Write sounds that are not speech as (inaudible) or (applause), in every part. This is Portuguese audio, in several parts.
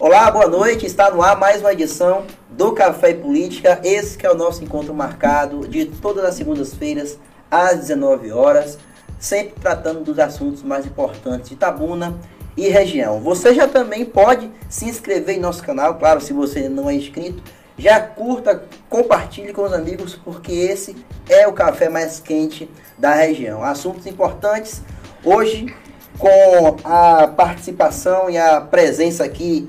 Olá, boa noite. Está no ar mais uma edição do Café e Política. Esse que é o nosso encontro marcado de todas as segundas-feiras às 19 horas, sempre tratando dos assuntos mais importantes de Tabuna e região. Você já também pode se inscrever em nosso canal, claro, se você não é inscrito, já curta, compartilhe com os amigos, porque esse é o café mais quente da região. Assuntos importantes hoje com a participação e a presença aqui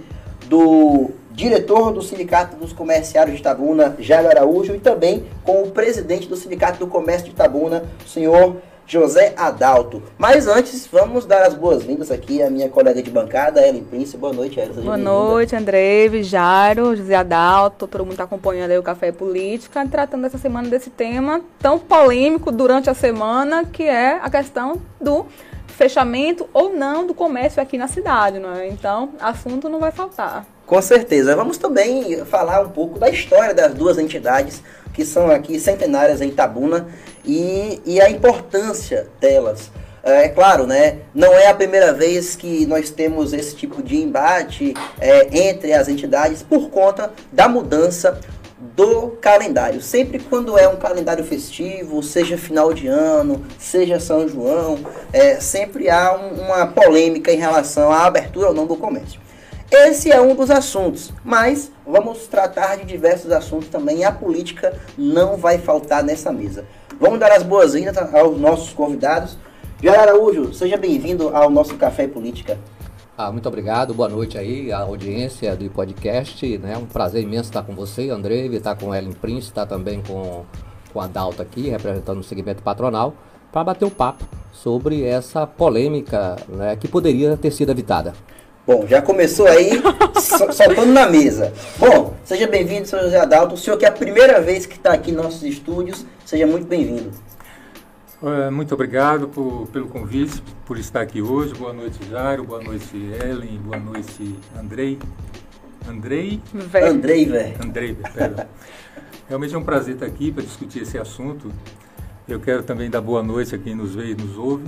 do diretor do Sindicato dos Comerciários de Itabuna, Jairo Araújo, e também com o presidente do Sindicato do Comércio de Itabuna, o senhor José Adalto. Mas antes, vamos dar as boas-vindas aqui à minha colega de bancada, Ellen Prince. Boa noite, Ellen. Boa noite, Andrei, Jairo, José Adalto, todo mundo está acompanhando aí o Café Política, tratando essa semana desse tema tão polêmico durante a semana, que é a questão do fechamento ou não do comércio aqui na cidade, não é? Então, assunto não vai faltar. Com certeza. Vamos também falar um pouco da história das duas entidades que são aqui centenárias em Itabuna e, e a importância delas. É claro, né? Não é a primeira vez que nós temos esse tipo de embate é, entre as entidades por conta da mudança do calendário. Sempre quando é um calendário festivo, seja final de ano, seja São João, é, sempre há um, uma polêmica em relação à abertura ou não do comércio. Esse é um dos assuntos, mas vamos tratar de diversos assuntos também e a política não vai faltar nessa mesa. Vamos dar as boas-vindas aos nossos convidados. Jair Araújo, seja bem-vindo ao nosso Café Política. Ah, muito obrigado, boa noite aí, a audiência do podcast, né? Um prazer imenso estar com você, André, estar com Ellen Prince, estar também com, com a Dalta aqui, representando o segmento patronal, para bater o papo sobre essa polêmica né, que poderia ter sido evitada. Bom, já começou aí soltando na mesa. Bom, seja bem-vindo, senhor José Adalto. O senhor que é a primeira vez que está aqui nos nossos estúdios, seja muito bem-vindo. Muito obrigado por, pelo convite, por estar aqui hoje. Boa noite, Jairo. Boa noite, Ellen. Boa noite, Andrei. Andrei? Andrei, velho. Andrei, perdão. Realmente é um prazer estar aqui para discutir esse assunto. Eu quero também dar boa noite a quem nos vê e nos ouve.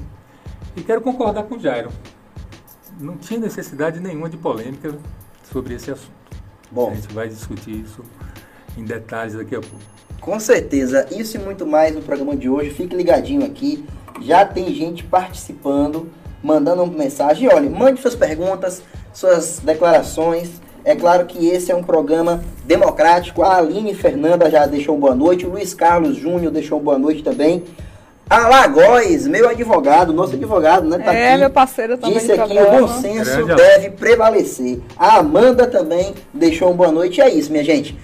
E quero concordar com o Jairo. Não tinha necessidade nenhuma de polêmica sobre esse assunto. Bom, a gente vai discutir isso em detalhes daqui a pouco. Com certeza, isso e muito mais no programa de hoje. Fique ligadinho aqui. Já tem gente participando, mandando uma mensagem. E olha, mande suas perguntas, suas declarações. É claro que esse é um programa democrático. A Aline Fernanda já deixou boa noite. O Luiz Carlos Júnior deixou boa noite também. Alagóis, meu advogado, nosso advogado, né? Tá é, aqui, meu parceiro também. Disse aqui, o bom senso Grande deve prevalecer. A Amanda também deixou uma boa noite. E é isso, minha gente.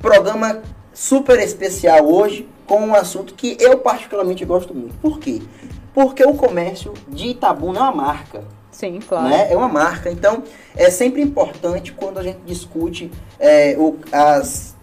Programa super especial hoje com um assunto que eu particularmente gosto muito. Por quê? Porque o comércio de Itabuna é uma marca. Sim, claro. Né? É uma marca. Então, é sempre importante quando a gente discute é, o, as,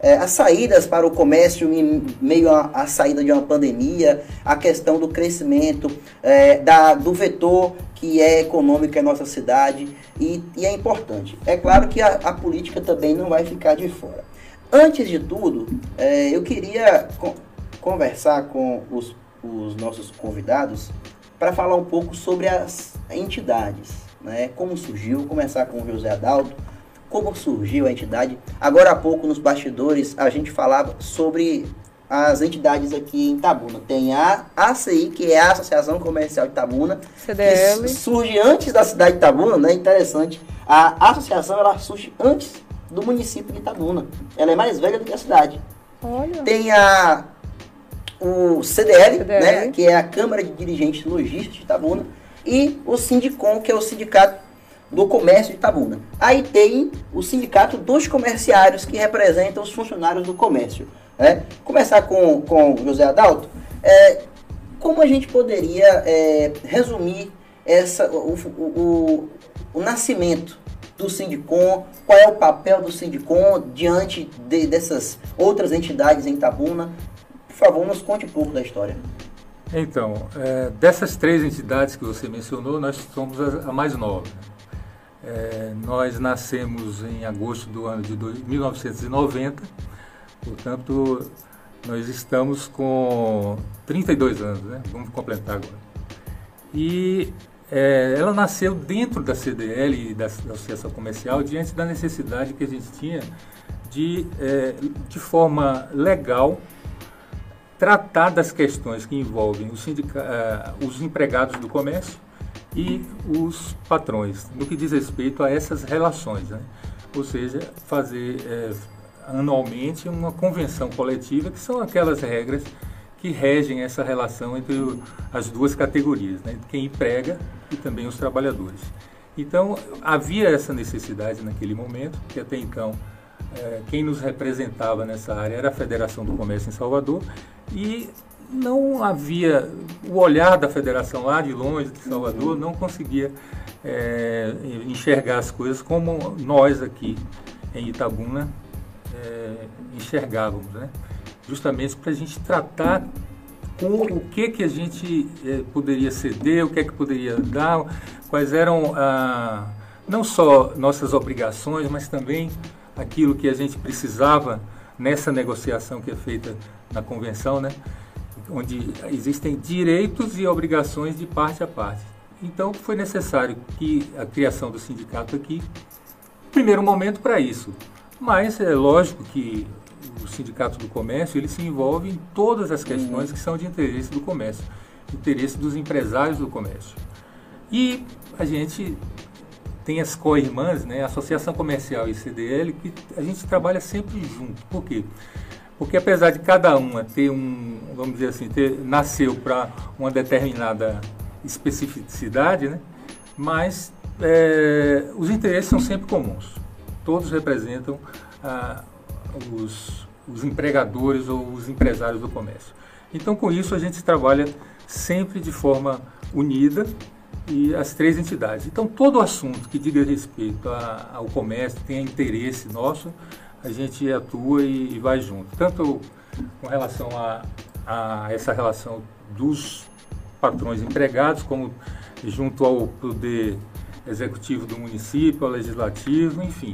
é, as saídas para o comércio em meio à saída de uma pandemia, a questão do crescimento, é, da, do vetor que é econômico em nossa cidade. E, e é importante. É claro que a, a política também não vai ficar de fora. Antes de tudo, é, eu queria co conversar com os, os, nossos convidados para falar um pouco sobre as entidades, né? Como surgiu, começar com o José Adalto, como surgiu a entidade. Agora há pouco nos bastidores a gente falava sobre as entidades aqui em Tabuna. Tem a ACI, que é a Associação Comercial de Tabuna, CDL. que surge antes da cidade de Tabuna, né? Interessante. A associação ela surge antes do município de Itabuna. Ela é mais velha do que a cidade. Olha. Tem a o CDL, CDL. Né, que é a Câmara de Dirigentes Logísticos de Itabuna, e o Sindicom, que é o Sindicato do Comércio de Itabuna. Aí tem o Sindicato dos Comerciários, que representa os funcionários do comércio. Né? Começar com, com José Adalto, é, como a gente poderia é, resumir essa, o, o, o, o nascimento do Sindicom, qual é o papel do Sindicom diante de, dessas outras entidades em Tabuna. Por favor, nos conte um pouco da história. Então, é, dessas três entidades que você mencionou, nós somos a, a mais nova. É, nós nascemos em agosto do ano de 1990, portanto, nós estamos com 32 anos, né? vamos completar agora. E é, ela nasceu dentro da CDL e da, Associação Comercial diante da necessidade que a gente tinha de, é, de forma legal, tratar das questões que envolvem os, uh, os empregados do comércio e os patrões, no que diz respeito a essas relações. Né? Ou seja, fazer é, anualmente uma convenção coletiva, que são aquelas regras que regem essa relação entre o, as duas categorias, né? quem emprega e também os trabalhadores. Então, havia essa necessidade naquele momento, que até então é, quem nos representava nessa área era a Federação do Comércio em Salvador, e não havia o olhar da federação lá de longe de Salvador não conseguia é, enxergar as coisas como nós aqui em Itabuna é, enxergávamos, né? Justamente para a gente tratar com o que que a gente é, poderia ceder, o que é que poderia dar, quais eram ah, não só nossas obrigações, mas também aquilo que a gente precisava nessa negociação que é feita na convenção, né? onde existem direitos e obrigações de parte a parte. Então foi necessário que a criação do sindicato aqui, primeiro momento para isso. Mas é lógico que o sindicato do comércio ele se envolve em todas as questões que são de interesse do comércio, interesse dos empresários do comércio. E a gente tem as co-irmãs, né, Associação Comercial e CDL, que a gente trabalha sempre junto. Por quê? Porque apesar de cada uma ter um, vamos dizer assim, ter, nasceu para uma determinada especificidade, né, mas é, os interesses são sempre comuns. Todos representam ah, os, os empregadores ou os empresários do comércio. Então, com isso, a gente trabalha sempre de forma unida e as três entidades. Então, todo assunto que diga respeito a, ao comércio, tenha interesse nosso, a gente atua e, e vai junto. Tanto com relação a, a, essa relação dos patrões empregados, como junto ao poder executivo do município, ao legislativo, enfim.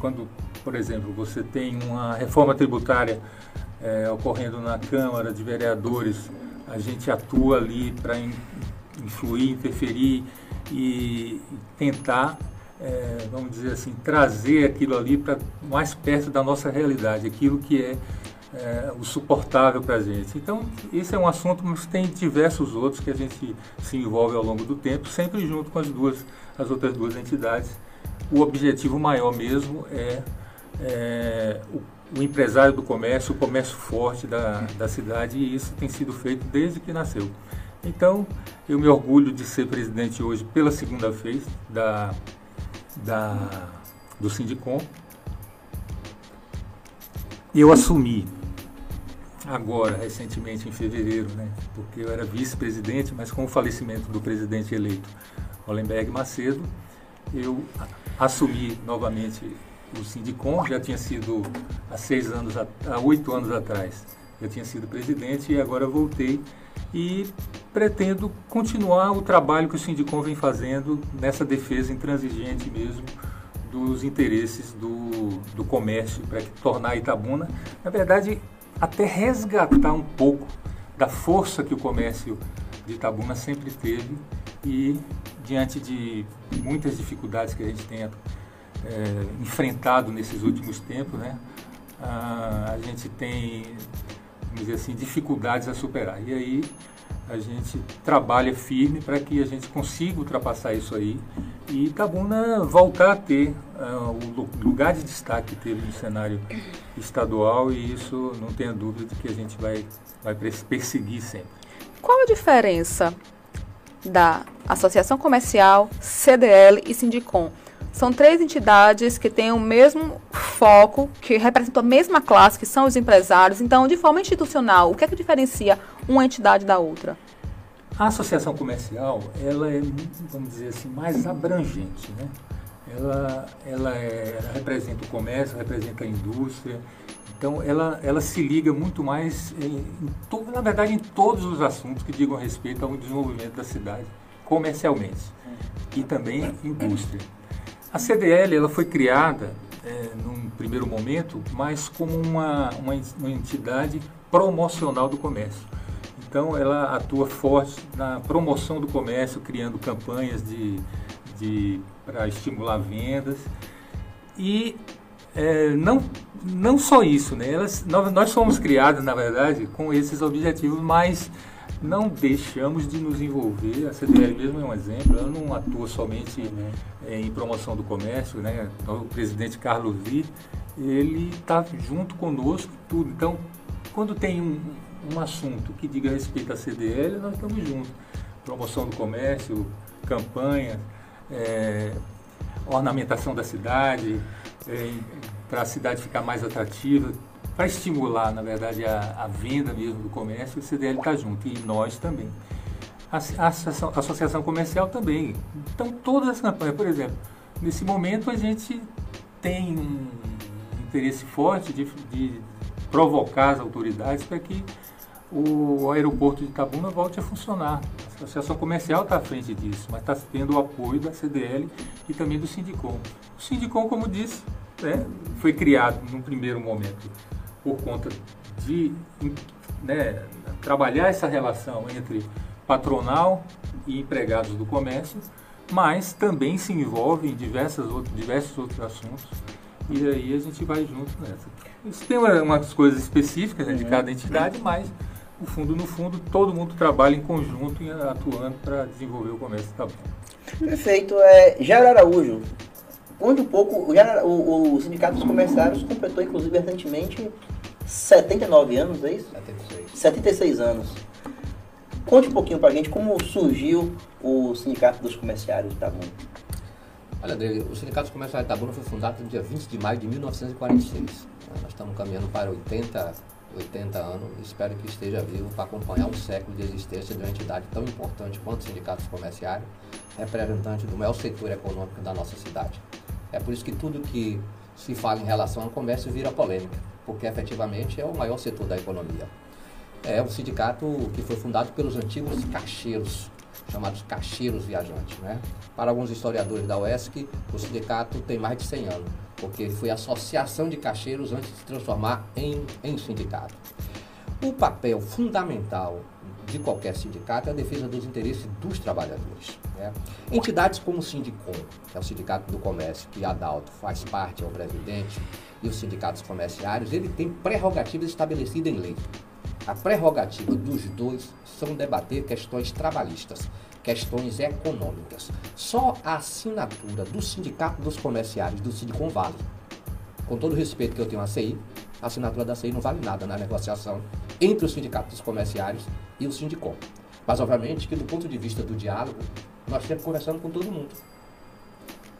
Quando, por exemplo, você tem uma reforma tributária é, ocorrendo na Câmara de Vereadores, a gente atua ali para influir, interferir e tentar, é, vamos dizer assim, trazer aquilo ali para mais perto da nossa realidade, aquilo que é, é o suportável para a gente. Então, esse é um assunto, mas tem diversos outros que a gente se envolve ao longo do tempo, sempre junto com as duas, as outras duas entidades. O objetivo maior mesmo é, é o o empresário do comércio, o comércio forte da, da cidade, e isso tem sido feito desde que nasceu. Então, eu me orgulho de ser presidente hoje pela segunda vez da, da, do Sindicom. Eu assumi agora, recentemente, em fevereiro, né, porque eu era vice-presidente, mas com o falecimento do presidente eleito, Hollenberg Macedo, eu assumi novamente o Sindicom, já tinha sido há seis anos, há oito anos atrás, eu tinha sido presidente e agora voltei. E pretendo continuar o trabalho que o Sindicom vem fazendo nessa defesa intransigente mesmo dos interesses do, do comércio para tornar Itabuna, na verdade, até resgatar um pouco da força que o comércio de Itabuna sempre teve e diante de muitas dificuldades que a gente tem é, enfrentado nesses últimos tempos, né, a, a gente tem vamos dizer assim, dificuldades a superar. E aí a gente trabalha firme para que a gente consiga ultrapassar isso aí e Itabuna voltar a ter uh, o lugar de destaque que teve no cenário estadual e isso não tenha dúvida que a gente vai, vai perseguir sempre. Qual a diferença da Associação Comercial, CDL e Sindicom? São três entidades que têm o mesmo foco, que representam a mesma classe, que são os empresários. Então, de forma institucional, o que é que diferencia uma entidade da outra? A associação comercial, ela é, vamos dizer assim, mais abrangente, né? Ela, ela, é, ela representa o comércio, representa a indústria, então ela, ela se liga muito mais, em, em to, na verdade, em todos os assuntos que digam respeito ao desenvolvimento da cidade, comercialmente, e também indústria. A CDL ela foi criada é, num primeiro momento, mas como uma, uma, uma entidade promocional do comércio. Então, ela atua forte na promoção do comércio, criando campanhas de, de, para estimular vendas. E é, não, não só isso, né? Elas, nós, nós fomos criados, na verdade, com esses objetivos, mas não deixamos de nos envolver. A CDL mesmo é um exemplo, ela não atua somente é, em promoção do comércio, né? O presidente Carlos Vi, ele está junto conosco tudo. Então, quando tem um, um assunto que diga respeito à CDL, nós estamos juntos. Promoção do comércio, campanha, é, ornamentação da cidade, é, para a cidade ficar mais atrativa, para estimular, na verdade, a, a, venda mesmo do comércio, o CDL está junto, e nós também. A, a, associação, a, associação, comercial também. Então, todas as campanhas, por exemplo, nesse momento a gente tem um interesse forte de, de provocar as autoridades para que o aeroporto de Itabuna volte a funcionar. A Associação Comercial está à frente disso, mas está tendo o apoio da CDL e também do Sindicom. O Sindicom, como disse, né, foi criado num primeiro momento por conta de né, trabalhar essa relação entre patronal e empregados do comércio, mas também se envolve em diversas outros, diversos outros assuntos e aí a gente vai junto nessa. Isso tem umas coisas específicas né, de uhum. cada entidade, mas no fundo, no fundo, todo mundo trabalha em conjunto e atuando para desenvolver o comércio tá bom. Perfeito. É, Jair Araújo, conte um pouco, o, o, o Sindicato dos Comerciários completou, inclusive, recentemente 79 anos, é isso? 76. 76 anos. Conte um pouquinho para a gente como surgiu o Sindicato dos Comerciários de Itabuna. Olha, André, o Sindicato dos Comerciários de Itabuna foi fundado no dia 20 de maio de 1946. Nós estamos caminhando para 80 80 anos, espero que esteja vivo para acompanhar um século de existência de uma entidade tão importante quanto os sindicatos comerciários, representante do maior setor econômico da nossa cidade. É por isso que tudo que se fala em relação ao comércio vira polêmica, porque efetivamente é o maior setor da economia. É um sindicato que foi fundado pelos antigos caixeiros, chamados caixeiros viajantes. Né? Para alguns historiadores da UESC, o sindicato tem mais de 100 anos porque foi associação de caixeiros antes de se transformar em, em sindicato. O papel fundamental de qualquer sindicato é a defesa dos interesses dos trabalhadores. Né? Entidades como o Sindicom, que é o Sindicato do Comércio, que a Adalto faz parte, é o presidente, e os sindicatos comerciários, ele tem prerrogativas estabelecidas em lei. A prerrogativa dos dois são debater questões trabalhistas questões econômicas. Só a assinatura do Sindicato dos Comerciários, do Sindicom, vale. Com todo o respeito que eu tenho à CI, a assinatura da CI não vale nada na negociação entre os sindicatos comerciários e o Sindicom. Mas, obviamente, que do ponto de vista do diálogo, nós estamos conversando com todo mundo.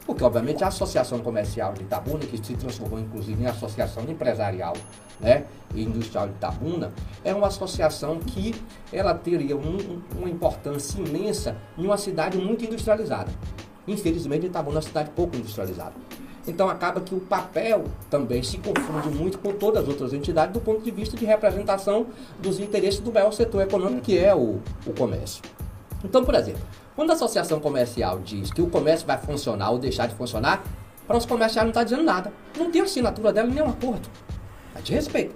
Porque, obviamente, a Associação Comercial de Itabuna, que se transformou, inclusive, em Associação Empresarial né, Industrial de Itabuna, é uma associação que ela teria um, uma importância imensa em uma cidade muito industrializada. Infelizmente, Itabuna é uma cidade pouco industrializada. Então acaba que o papel também se confunde muito com todas as outras entidades do ponto de vista de representação dos interesses do maior setor econômico que é o, o comércio. Então, por exemplo, quando a associação comercial diz que o comércio vai funcionar ou deixar de funcionar, para os comerciais não está dizendo nada. Não tem assinatura dela nem um acordo. A gente respeita.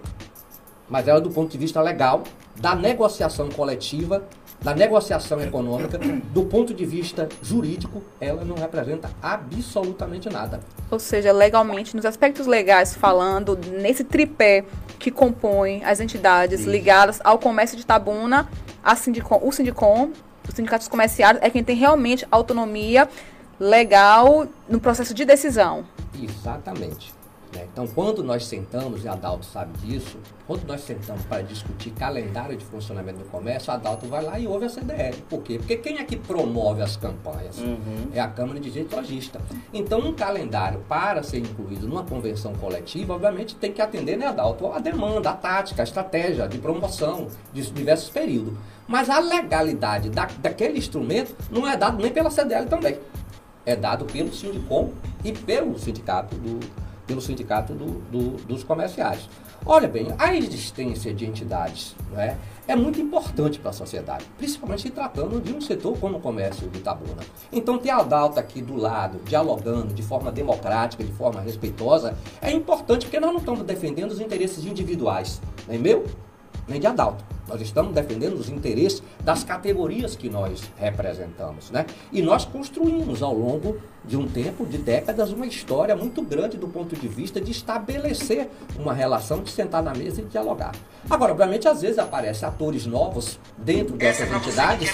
Mas ela, do ponto de vista legal, da negociação coletiva, da negociação econômica, do ponto de vista jurídico, ela não representa absolutamente nada. Ou seja, legalmente, nos aspectos legais falando, nesse tripé que compõe as entidades Isso. ligadas ao comércio de Tabuna, a Sindicom, o Sindicom, os sindicatos comerciários, é quem tem realmente autonomia legal no processo de decisão. Exatamente. Né? Então, quando nós sentamos, e a Adalto sabe disso, quando nós sentamos para discutir calendário de funcionamento do comércio, a Adalto vai lá e ouve a CDL. Por quê? Porque quem é que promove as campanhas? Uhum. É a Câmara de Direito Logista. Então, um calendário para ser incluído numa convenção coletiva, obviamente tem que atender, né, Adalto, a demanda, a tática, a estratégia de promoção de diversos períodos. Mas a legalidade da, daquele instrumento não é dado nem pela CDL também. É dado pelo Sindicom e pelo sindicato do, pelo Sindicato do, do, dos Comerciais. Olha bem, a existência de entidades é, é muito importante para a sociedade, principalmente se tratando de um setor como o comércio de Itabuna. Então, ter a Adalta aqui do lado, dialogando de forma democrática, de forma respeitosa, é importante porque nós não estamos defendendo os interesses individuais, nem meu, nem de adalto. Nós estamos defendendo os interesses das categorias que nós representamos, né? E nós construímos ao longo de um tempo, de décadas, uma história muito grande do ponto de vista de estabelecer uma relação, de sentar na mesa e dialogar. Agora, obviamente, às vezes aparecem atores novos dentro dessas entidades,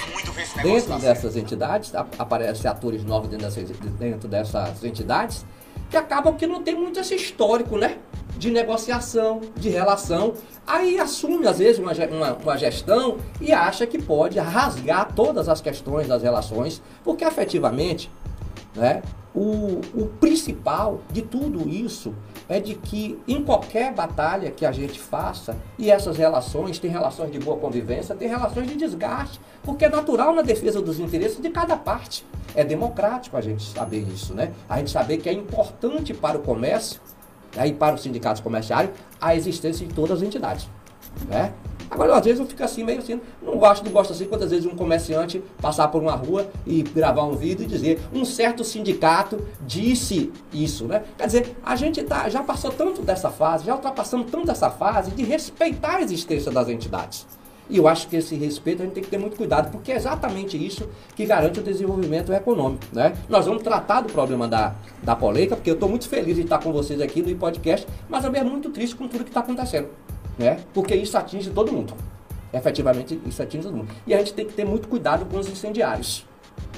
dentro dessas entidades, aparecem atores novos dentro dessas, dentro dessas entidades, que acabam que não tem muito esse histórico, né? de negociação, de relação. Aí assume, às vezes, uma, uma, uma, gestão e acha que pode rasgar todas as questões das relações, porque efetivamente né, o, o principal de tudo isso é de que em qualquer batalha que a gente faça, e essas relações, tem relações de boa convivência, tem relações de desgaste, porque é natural na defesa dos interesses de cada parte. É democrático a gente saber isso, né? A gente saber que é importante para o comércio aí para os sindicatos comerciais, a existência de todas as entidades. Né? Agora, às vezes eu fico assim, meio assim, não gosto, não gosto assim, quantas vezes um comerciante passar por uma rua e gravar um vídeo e dizer, um certo sindicato disse isso, né? Quer dizer, a gente tá, já passou tanto dessa fase, já ultrapassamos tanto dessa fase de respeitar a existência das entidades. E eu acho que esse respeito a gente tem que ter muito cuidado, porque é exatamente isso que garante o desenvolvimento econômico. Né? Nós vamos tratar do problema da, da polêmica, porque eu estou muito feliz de estar com vocês aqui no podcast, mas também é muito triste com tudo que está acontecendo. Né? Porque isso atinge todo mundo. Efetivamente, isso atinge todo mundo. E a gente tem que ter muito cuidado com os incendiários.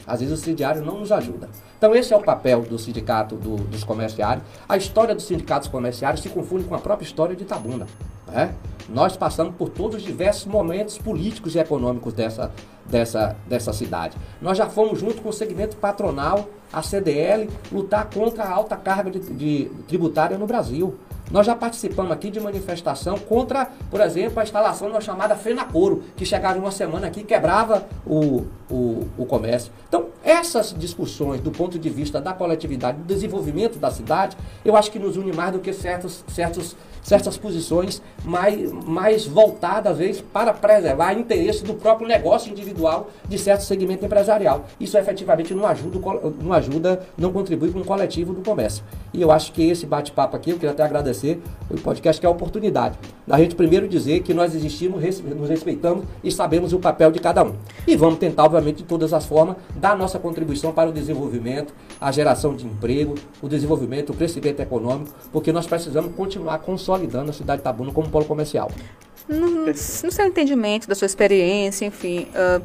Às vezes o sindiário não nos ajuda. Então esse é o papel do sindicato do, dos comerciários. A história dos sindicatos comerciários se confunde com a própria história de Itabuna. Né? Nós passamos por todos os diversos momentos políticos e econômicos dessa, dessa, dessa cidade. Nós já fomos junto com o segmento patronal, a CDL, lutar contra a alta carga de, de tributária no Brasil. Nós já participamos aqui de manifestação contra, por exemplo, a instalação de uma chamada Fenacoro, que chegava uma semana aqui e quebrava o, o, o comércio. Então, essas discussões do ponto de vista da coletividade, do desenvolvimento da cidade, eu acho que nos une mais do que certos, certos certas posições mais, mais voltadas, às vezes, para preservar o interesse do próprio negócio individual de certo segmento empresarial. Isso efetivamente não ajuda, não ajuda, não contribui com o coletivo do comércio. E eu acho que esse bate-papo aqui, eu queria até agradecer o podcast, que é a oportunidade da gente primeiro dizer que nós existimos, nos respeitamos e sabemos o papel de cada um. E vamos tentar, obviamente, de todas as formas, dar nossa contribuição para o desenvolvimento, a geração de emprego, o desenvolvimento, o crescimento econômico, porque nós precisamos continuar consolidando consolidando a cidade de Itabuna como polo comercial. No, no seu entendimento, da sua experiência, enfim, uh,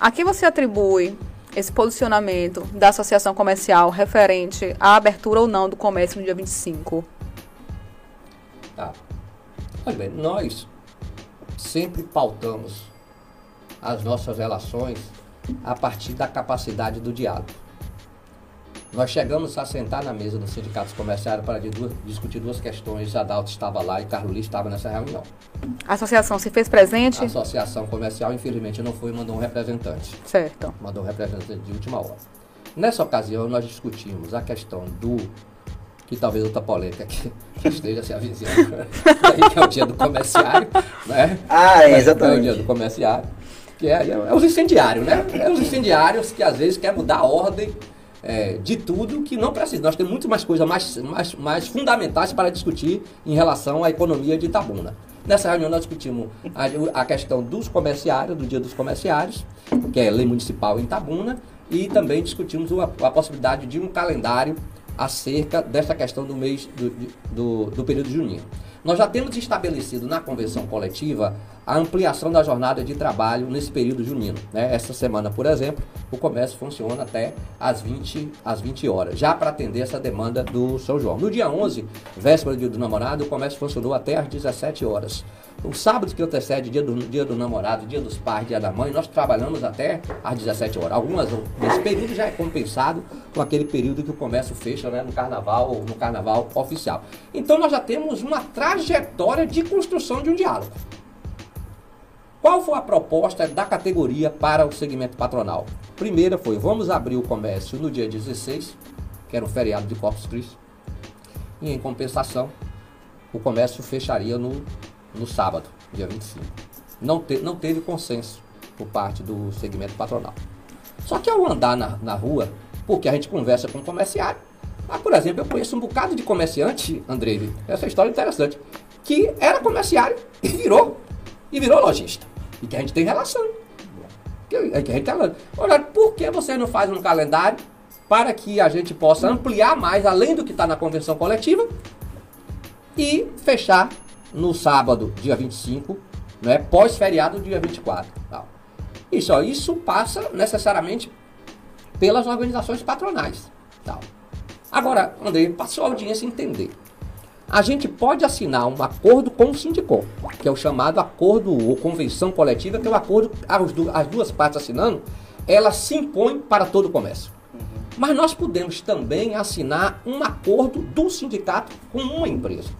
a que você atribui esse posicionamento da associação comercial referente à abertura ou não do comércio no dia 25? Tá. Olha bem, nós sempre pautamos as nossas relações a partir da capacidade do diálogo. Nós chegamos a sentar na mesa dos sindicatos comerciais para duas, discutir duas questões. Adalto estava lá e Carlos estava nessa reunião. A associação se fez presente? A associação comercial, infelizmente, não foi e mandou um representante. Certo. Mandou um representante de última hora. Nessa ocasião, nós discutimos a questão do que talvez outra polêmica que, (laughs) esteja se avizinhando, (laughs) que é o dia do comerciário, né? Ah, é, exatamente. É o dia do comerciário, que é, é os incendiários, né? É os incendiários que às vezes querem mudar a ordem é, de tudo que não precisa. Nós temos muito mais coisas mais, mais, mais fundamentais para discutir em relação à economia de Itabuna. Nessa reunião nós discutimos a, a, questão dos comerciários, do dia dos comerciários, que é lei municipal em Itabuna, e também discutimos a, a possibilidade de um calendário acerca dessa questão do mês do, do, do período junino. Nós já temos estabelecido na convenção coletiva a ampliação da jornada de trabalho nesse período junino. Né? Essa semana, por exemplo, o comércio funciona até às 20, às 20 horas, já para atender essa demanda do São João. No dia 11, véspera do dia do namorado, o comércio funcionou até às 17 horas. O sábado que antecede dia do, dia do namorado, dia dos pais, dia da mãe, nós trabalhamos até às 17 horas. Algumas, esse período já é compensado com aquele período que o comércio fecha né, no carnaval no carnaval oficial. Então nós já temos uma trajetória de construção de um diálogo. Qual foi a proposta da categoria para o segmento patronal? Primeira foi, vamos abrir o comércio no dia 16, que era o feriado de Corpus Christi, e em compensação, o comércio fecharia no, no sábado, dia 25. Não, te, não teve consenso por parte do segmento patronal. Só que ao andar na, na rua, porque a gente conversa com o comerciário, mas, por exemplo, eu conheço um bocado de comerciante, Andrei, essa história é interessante, que era comerciário e virou e virou lojista. E que a gente tem relação. Que, é que a gente tá Olha, por que você não faz um calendário para que a gente possa ampliar mais, além do que está na convenção coletiva, e fechar no sábado, dia 25, né, pós-feriado, dia 24. Tal. Isso, ó, isso passa necessariamente pelas organizações patronais. Tal. Agora, André, para a audiência entender, a gente pode assinar um acordo com o sindicato, que é o chamado acordo ou convenção coletiva, que é o acordo, as duas partes assinando, ela se impõe para todo o comércio. Uhum. Mas nós podemos também assinar um acordo do sindicato com uma empresa.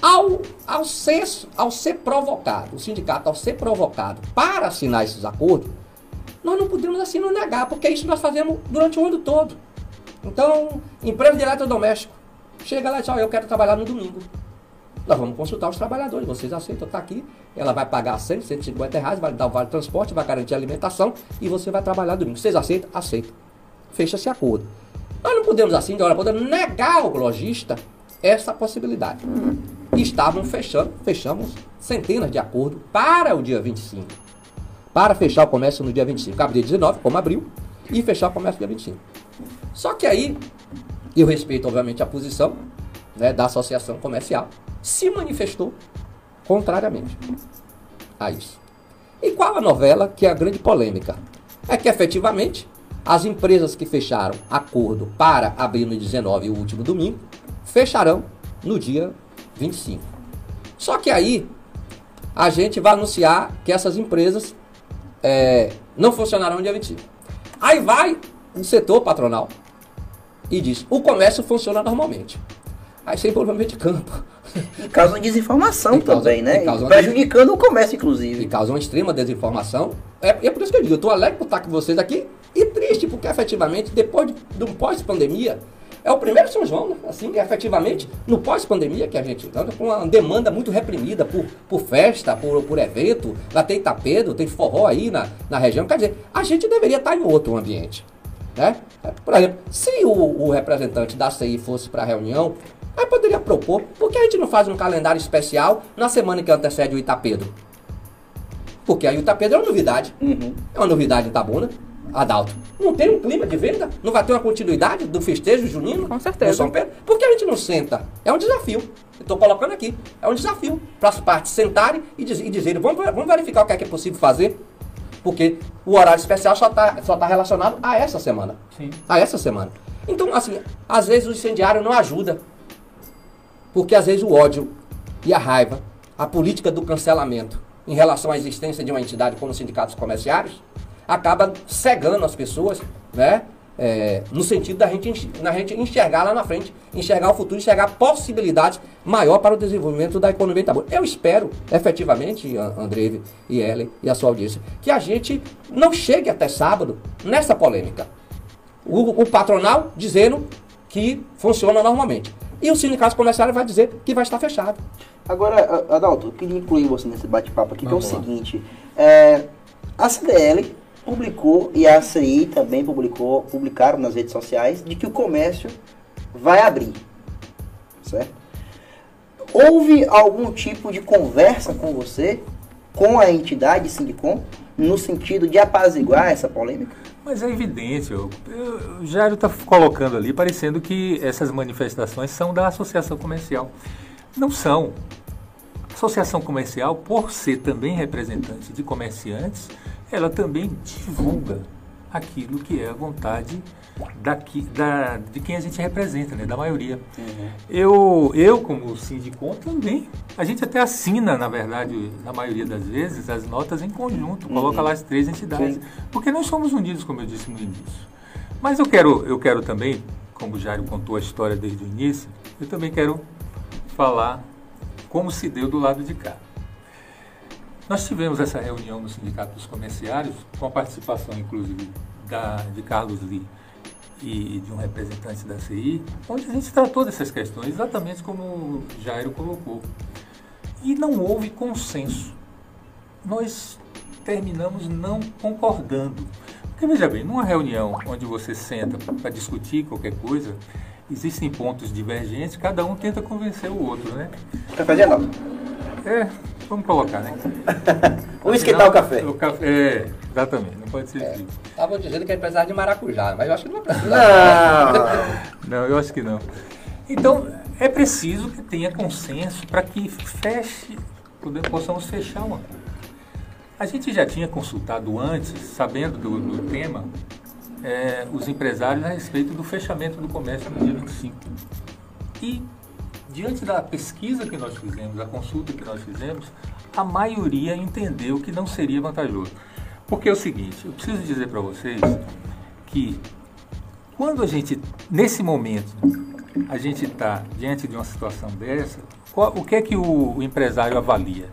Ao, ao, ser, ao ser provocado, o sindicato ao ser provocado para assinar esses acordos, nós não podemos assim negar, porque isso nós fazemos durante o ano todo. Então, empresa direta doméstico, chega lá e diz, oh, eu quero trabalhar no domingo. Nós vamos consultar os trabalhadores, vocês aceitam, está aqui, ela vai pagar 100, 150 reais, vai dar o vale transporte, vai garantir alimentação e você vai trabalhar domingo. Vocês aceitam? Aceitam. Fecha-se acordo. Nós não podemos assim, de hora podemos negar ao lojista essa possibilidade. Estavam fechando, fechamos centenas de acordos para o dia 25. Para fechar o comércio no dia 25. Abre dia 19, como abriu, e fechar o comércio no dia 25. Só que aí, eu respeito, obviamente, a posição né, da associação comercial, se manifestou contrariamente a isso. E qual a novela que é a grande polêmica? É que efetivamente as empresas que fecharam acordo para abrir no 19 o último domingo fecharão no dia 25. Só que aí a gente vai anunciar que essas empresas é, não funcionarão no dia 25. Aí vai o setor patronal e diz: o comércio funciona normalmente. Aí sem problema de campo. E causa uma desinformação e também, causa, né? E prejudicando o comércio, inclusive. E causa uma extrema desinformação. É, é por isso que eu digo, eu estou alegre por estar com vocês aqui e triste, porque efetivamente, depois de, um pós-pandemia, é o primeiro São João, né? assim, efetivamente, no pós-pandemia que a gente anda com uma demanda muito reprimida por, por festa, por, por evento. Lá tem Itapedo, tem forró aí na, na região. Quer dizer, a gente deveria estar em outro ambiente. Né? Por exemplo, se o, o representante da CI fosse para a reunião, aí poderia propor, por que a gente não faz um calendário especial na semana que antecede o Itapedo? Porque aí o Itapedo é uma novidade. Uhum. É uma novidade em Tabuna. Adalto, não tem um clima de venda? Não vai ter uma continuidade do festejo junino? Com certeza. São Pedro? Por que a gente não senta? É um desafio. Estou colocando aqui. É um desafio para as partes sentarem e, diz, e dizerem, vamos, vamos verificar o que é, que é possível fazer. Porque o horário especial só está só tá relacionado a essa semana. Sim. A essa semana. Então, assim, às vezes o incendiário não ajuda. Porque às vezes o ódio e a raiva, a política do cancelamento em relação à existência de uma entidade como os sindicatos comerciários, acaba cegando as pessoas, né? É, no sentido da gente, na gente enxergar lá na frente, enxergar o futuro, enxergar possibilidades maior para o desenvolvimento da economia de Eu espero, efetivamente, André e Ellen e a sua audiência, que a gente não chegue até sábado nessa polêmica. O, o patronal dizendo que funciona normalmente. E o sindicato comercial vai dizer que vai estar fechado. Agora, Adalto, eu queria incluir você nesse bate-papo aqui, Vamos que é o lá. seguinte. É, a CDL publicou, e a ACI também publicou, publicaram nas redes sociais, de que o comércio vai abrir. Certo? Houve algum tipo de conversa com você, com a entidade Sindicom, no sentido de apaziguar essa polêmica? Mas é evidente, o Jairo está colocando ali, parecendo que essas manifestações são da associação comercial. Não são. Associação comercial, por ser também representante de comerciantes, ela também divulga aquilo que é a vontade daqui, da, de quem a gente representa, né, da maioria. Uhum. Eu, eu, como sindicato, também. A gente até assina, na verdade, na maioria das vezes, as notas em conjunto, uhum. coloca lá as três entidades. Sim. Porque nós somos unidos, como eu disse no início. Mas eu quero, eu quero também, como o Jairo contou a história desde o início, eu também quero falar como se deu do lado de cá. Nós tivemos essa reunião no Sindicato dos Comerciários, com a participação, inclusive, da, de Carlos Lee e de um representante da CI, onde a gente tratou dessas questões, exatamente como o Jairo colocou. E não houve consenso. Nós terminamos não concordando. Porque, veja bem, numa reunião onde você senta para discutir qualquer coisa, existem pontos divergentes, cada um tenta convencer o outro, né? Tá fazendo? É, vamos colocar, né? Vamos (laughs) esquentar o café. O café, é, exatamente, não pode ser É. frio. Estavam dizendo que é empresário de maracujá, mas eu acho que não é precisa. Não. (laughs) Não, eu acho que não. Então, é preciso que tenha consenso para que feche, possamos fechar uma coisa. A gente já tinha consultado antes, sabendo do, do tema, eh, os empresários a respeito do fechamento do comércio no dia 25. E, diante da pesquisa que nós fizemos, da consulta que nós fizemos, a maioria entendeu que não seria vantajoso. Porque é o seguinte, eu preciso dizer para vocês que quando a gente, nesse momento, a gente está diante de uma situação dessa, qual- o que é que o, o empresário avalia?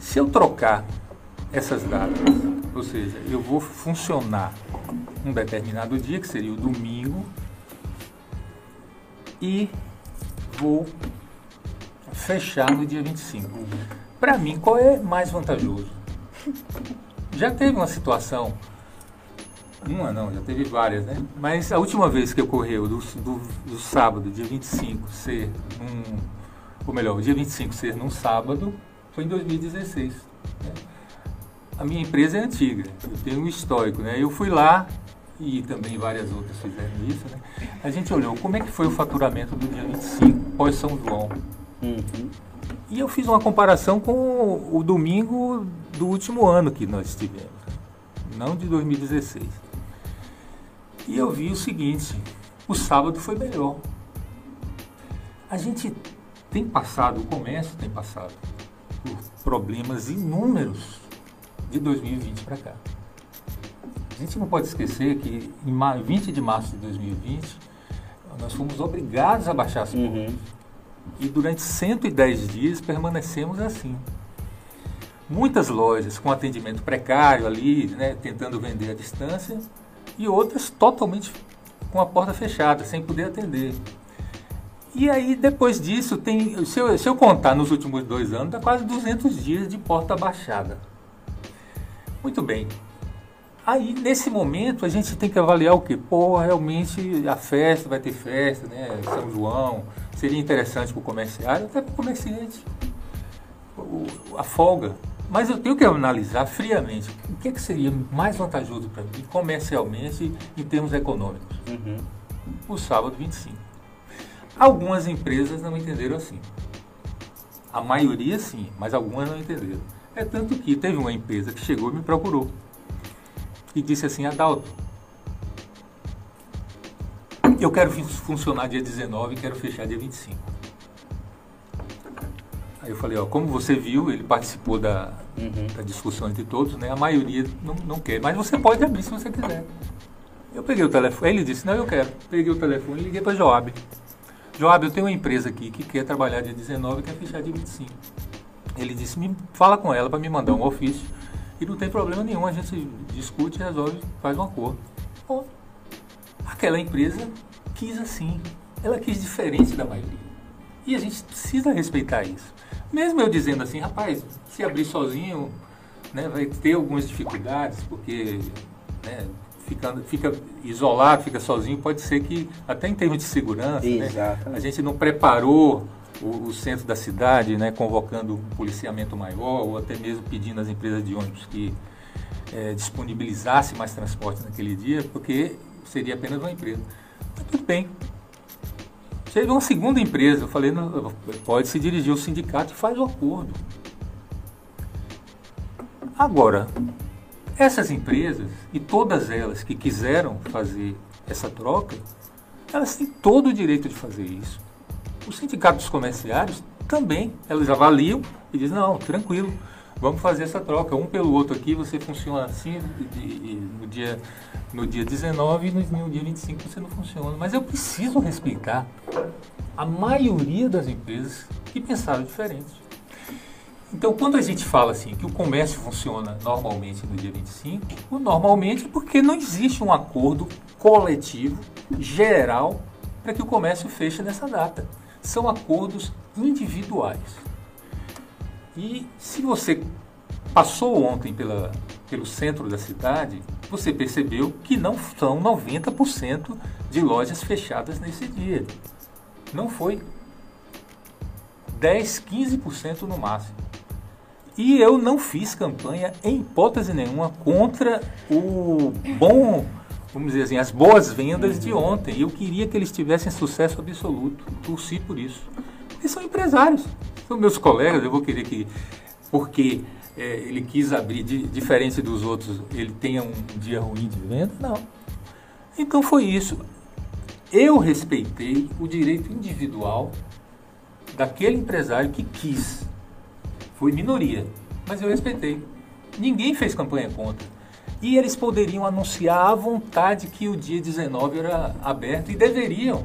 Se eu trocar essas datas, ou seja, eu vou funcionar um determinado dia, que seria o domingo, e vou fechar no dia 25. Para mim, qual é mais vantajoso? Já teve uma situação uma não, já teve várias, né? Mas a última vez que ocorreu do, do, do sábado, dia 25, ser um. Ou melhor, o dia 25 ser num sábado, foi em 2016. né? A minha empresa é antiga, eu tenho um histórico, né? Eu fui lá e também várias outras fizeram isso, né? A gente olhou como é que foi o faturamento do dia 25, pós São João. Uhum. E eu fiz uma comparação com o domingo do último ano que nós tivemos, não de 2016. E eu vi o seguinte: o sábado foi melhor. A gente tem passado, o comércio tem passado por problemas inúmeros de 2020 para cá. A gente não pode esquecer que em ma- 20 de março de 2020 nós fomos obrigados a baixar as. Uhum. E durante 110 dias permanecemos assim. Muitas lojas com atendimento precário ali, né, tentando vender à distância, e outras totalmente com a porta fechada, sem poder atender. E aí, depois disso, tem, se, eu, se eu contar nos últimos dois anos, dá quase 200 dias de porta baixada. Muito bem. Aí, nesse momento, a gente tem que avaliar o que? Pô, realmente a festa, vai ter festa, né? São João, seria interessante para o comerciário, até para o comerciante. A folga. Mas eu tenho que analisar friamente o que, é que seria mais vantajoso para mim, comercialmente, em termos econômicos. Uhum. O sábado 25. Algumas empresas não entenderam assim. A maioria sim, mas algumas não entenderam. É tanto que teve uma empresa que chegou e me procurou e disse assim, Adalto, eu quero fun- funcionar dia 19 e quero fechar dia 25. Aí eu falei, ó, como você viu, ele participou da, Uhum. da discussão entre todos, né? A maioria não, não quer, mas você pode abrir se você quiser. Eu peguei o telefone, ele disse, não, eu quero. Peguei o telefone e liguei para Joab. Joab, eu tenho uma empresa aqui que quer trabalhar dia 19 e quer fechar dia 25. Ele disse, me fala com ela para me mandar um ofício e não tem problema nenhum, a gente discute, resolve, faz um acordo. Bom, aquela empresa quis assim, ela quis diferente da maioria. E a gente precisa respeitar isso. Mesmo eu dizendo assim, rapaz, se abrir sozinho, né, vai ter algumas dificuldades, porque né, ficando, fica isolado, fica sozinho, pode ser que, até em termos de segurança, né, a gente não preparou o, o centro da cidade, né, convocando um policiamento maior, ou até mesmo pedindo às empresas de ônibus que eh, disponibilizasse mais transporte naquele dia, porque seria apenas uma empresa. Mas tudo bem. Chega uma segunda empresa, eu falei, pode se dirigir ao sindicato e faz o acordo. Agora, essas empresas e todas elas que quiseram fazer essa troca, elas têm todo o direito de fazer isso. Os sindicatos comerciários também, elas avaliam e dizem, não, tranquilo, vamos fazer essa troca, um pelo outro aqui, você funciona assim, no, dia, no dia 19 e no, no dia 25 você não funciona. Mas eu preciso respeitar a maioria das empresas que pensaram diferente. Então, quando a gente fala assim que o comércio funciona normalmente no dia 25, o normalmente porque não existe um acordo coletivo, geral, para que o comércio feche nessa data. São acordos individuais. E se você passou ontem pela, pelo centro da cidade, você percebeu que não são 90% de lojas fechadas nesse dia. Não foi. 10, 15% no máximo. E eu não fiz campanha, em hipótese nenhuma, contra o bom, vamos dizer assim, as boas vendas de ontem. Eu queria que eles tivessem sucesso absoluto. Torci por isso. Eles são empresários, são meus colegas, eu vou querer que, porque é, ele quis abrir, de, diferente dos outros, ele tenha um dia ruim de venda? Não. Então foi isso. Eu respeitei o direito individual daquele empresário que quis. Foi minoria, mas eu respeitei. Ninguém fez campanha contra. E eles poderiam anunciar à vontade que o dia 19 era aberto e deveriam.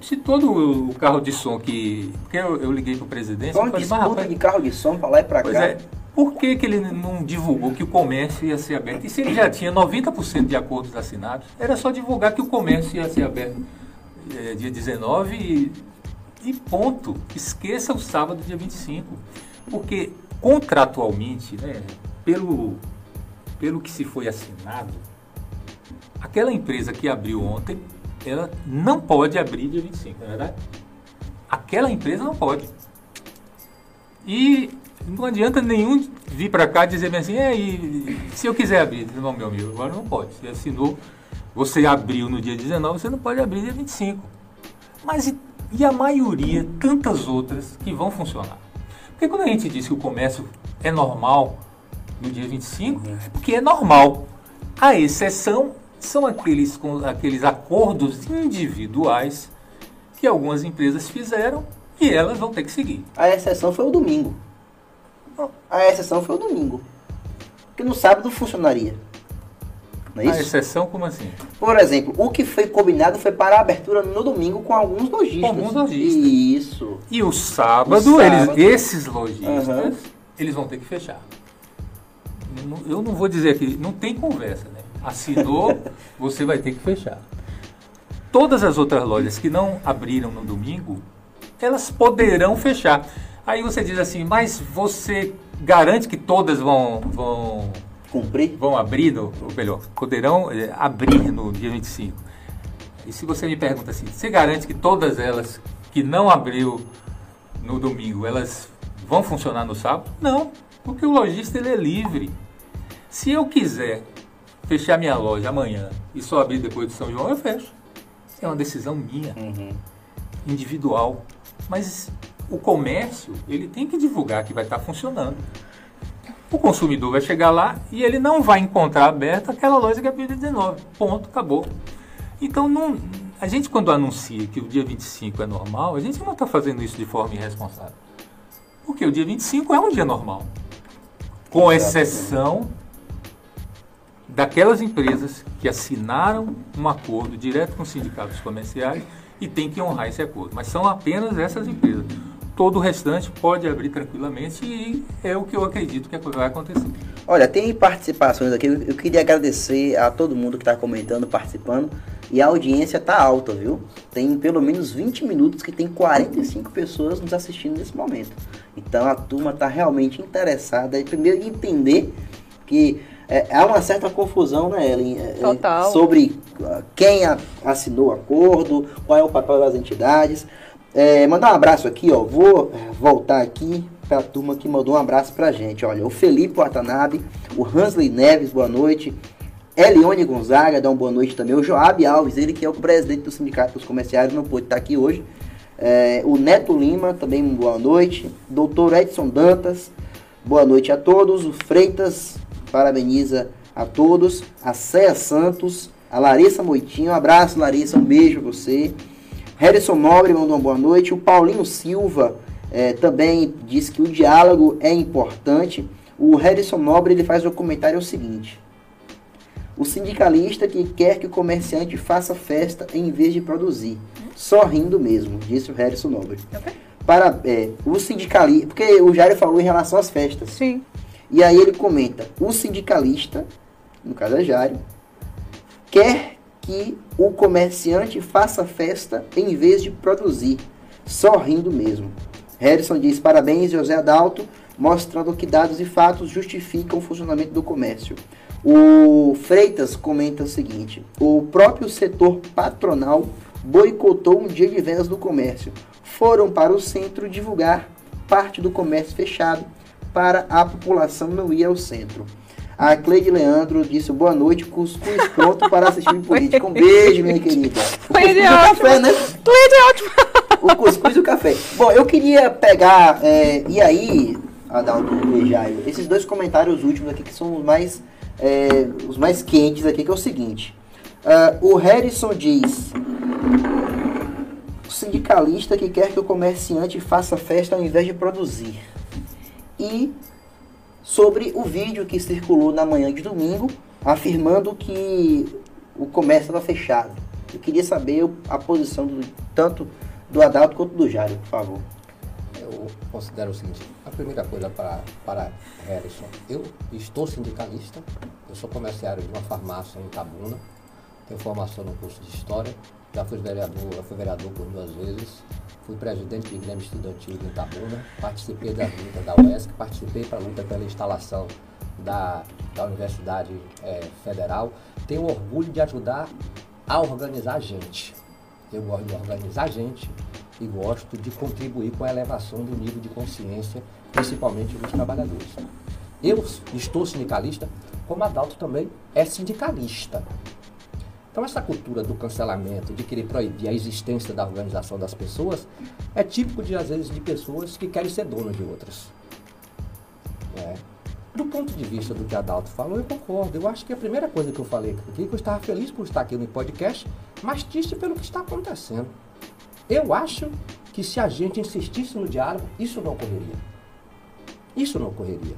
Se todo o carro de som que. Porque eu, eu liguei para o presidente. Uma disputa rapaz, de carro de som para lá e para cá. é. Por que, que ele não divulgou que o comércio ia ser aberto? E se ele já tinha 90% de acordos assinados, era só divulgar que o comércio ia ser aberto eh, dia 19 e, e ponto. Esqueça o sábado, dia 25. Porque contratualmente, né, pelo, pelo que se foi assinado, aquela empresa que abriu ontem, ela não pode abrir dia 25, não é verdade? Aquela empresa não pode. E não adianta nenhum vir para cá dizer assim, é, se eu quiser abrir, não, meu amigo, agora não pode. Você assinou, você abriu no dia 19, você não pode abrir dia 25. Mas e, e a maioria, tantas outras, que vão funcionar? Porque quando a gente diz que o comércio é normal no dia 25, é porque é normal. A exceção são aqueles, aqueles acordos individuais que algumas empresas fizeram e elas vão ter que seguir. A exceção foi o domingo. A exceção foi o domingo. Porque no sábado funcionaria. Não é A isso? exceção, como assim? Por exemplo, o que foi combinado foi para a abertura no domingo com alguns lojistas. Com alguns lojistas. Isso. E o sábado, O sábado. Eles, esses lojistas, Aham. eles vão ter que fechar. Eu não- vou dizer aqui, não tem conversa, né? Assinou, (laughs) você vai ter que fechar. Todas as outras lojas que não abriram no domingo, elas poderão fechar. Aí você diz assim, mas você garante que todas vão, vão Cumprir. vão abrir, no, ou melhor, poderão eh, abrir no dia 25. E se você me pergunta assim, você garante que todas elas que não abriu no domingo, elas vão funcionar no sábado? Não, porque o lojista ele é livre. Se eu quiser fechar minha loja amanhã e só abrir depois de São João, eu fecho. É uma decisão minha, individual. Mas o comércio, ele tem que divulgar que vai estar funcionando. O consumidor vai chegar lá e ele não vai encontrar aberta aquela loja que abriu dia 19. Ponto, acabou. Então, não, a gente quando anuncia que o dia 25 é normal, a gente não está fazendo isso de forma irresponsável. Porque o dia 25 é um dia normal. Com exceção daquelas empresas que assinaram um acordo direto com os sindicatos comerciais e tem que honrar esse acordo. Mas são apenas essas empresas. Todo o restante pode abrir tranquilamente e é o que eu acredito que vai acontecer. Olha, tem participações aqui. Eu queria agradecer a todo mundo que está comentando, participando. E a audiência tá alta, viu? Tem pelo menos 20 minutos que tem 45 pessoas nos assistindo nesse momento. Então a turma tá realmente interessada em primeiro entender que é, há uma certa confusão, né, Ellen? É, é, Total. Sobre ah, quem a- assinou o acordo, qual é o papel das entidades. É, mandar um abraço aqui, ó. Vou é, voltar aqui para a turma que mandou um abraço pra gente. Olha, o Felipe Watanabe, o Hansley Neves, boa noite. Elione Gonzaga, dá uma boa noite também. O Joab Alves, ele que é o presidente do Sindicato dos Comerciários, não pôde estar aqui hoje. É, o Neto Lima, também boa noite. Doutor Edson Dantas, boa noite a todos. O Freitas, parabeniza a todos. A Céia Santos, a Larissa Moitinho, um abraço Larissa, um beijo pra você. Harrison Nobre mandou uma boa noite. O Paulinho Silva eh, também disse que o diálogo é importante. O Harrison Nobre ele faz o comentário o seguinte: O sindicalista que quer que o comerciante faça festa em vez de produzir, só rindo mesmo, disse o Harrison Nobre. Ok. Para eh, o sindicalista, porque o Jair falou em relação às festas. Sim. E aí ele comenta: o sindicalista, no caso é Jário, quer que o comerciante faça festa em vez de produzir, só rindo mesmo. Harrison diz: parabéns, José Adalto, mostrando que dados e fatos justificam o funcionamento do comércio. O Freitas comenta o seguinte: o próprio setor patronal boicotou um dia de vendas do comércio. Foram para o centro divulgar parte do comércio fechado para a população não ir ao centro. A Cleide Leandro disse boa noite, cuscuz pronto para assistir (laughs) política. Um beijo, minha querida. O Cleide é café, né? Cleide é ótimo. O cuscuz e o café. Bom, eu queria pegar, é, e aí, Adalto e Jairo, esses dois comentários últimos aqui que são os mais, é, os mais quentes aqui, que é o seguinte. Uh, o Harrison diz: o sindicalista que quer que o comerciante faça festa ao invés de produzir. E sobre o vídeo que circulou na manhã de domingo, afirmando que o comércio estava fechado. Eu queria saber a posição do, tanto do Adalto quanto do Jário, por favor. Eu considero o seguinte, a primeira coisa para, para Harrison, eu estou sindicalista, eu sou comerciário de uma farmácia em Itabuna, tenho formação no curso de História, já fui vereador, já fui vereador por duas vezes, fui presidente de Grêmio Estudantil de Itabuna, participei da luta da UESC, participei para a luta pela instalação da, da Universidade é, Federal. Tenho orgulho de ajudar a organizar gente. Eu gosto de organizar gente e gosto de contribuir com a elevação do nível de consciência, principalmente dos trabalhadores. Eu estou sindicalista, como Adalto também é sindicalista. Então, essa cultura do cancelamento, de querer proibir a existência da organização das pessoas, é típico, de, às vezes, de pessoas que querem ser dono de outras. É. Do ponto de vista do que Adalto falou, eu concordo. Eu acho que a primeira coisa que eu falei aqui, que eu estava feliz por estar aqui no podcast, mas triste pelo que está acontecendo. Eu acho que se a gente insistisse no diálogo, isso não ocorreria. Isso não ocorreria.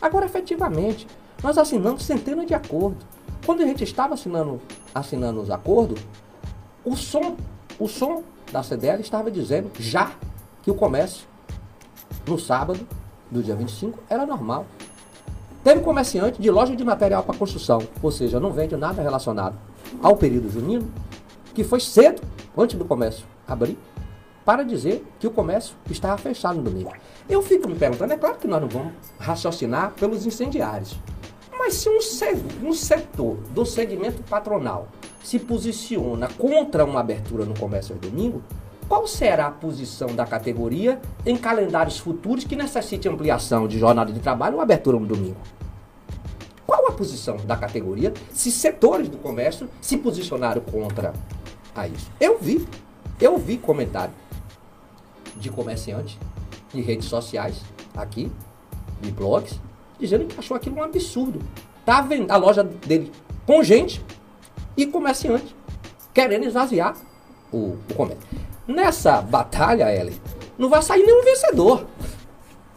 Agora, efetivamente, nós assinamos centenas de acordos. Quando a gente estava assinando, assinando os acordos, o som, o som da CDL estava dizendo já que o comércio no sábado do dia 25 era normal. Teve comerciante de loja de material para construção, ou seja, não vende nada relacionado ao período junino, que foi cedo, antes do comércio abrir, para dizer que o comércio estava fechado no domingo. Eu fico me perguntando, é claro que nós não vamos raciocinar pelos incendiários. Mas se um, um setor do segmento patronal se posiciona contra uma abertura no comércio aos domingo, qual será a posição da categoria em calendários futuros que necessite ampliação de jornada de trabalho ou abertura no domingo? Qual a posição da categoria se setores do comércio se posicionaram contra a isso? Eu vi, eu vi comentário de comerciante de redes sociais aqui, de blogs, dizendo que achou aquilo um absurdo. Tá vendo a loja dele com gente e comerciante querendo esvaziar o, o comércio. Nessa batalha, Ellen, não vai sair nenhum vencedor.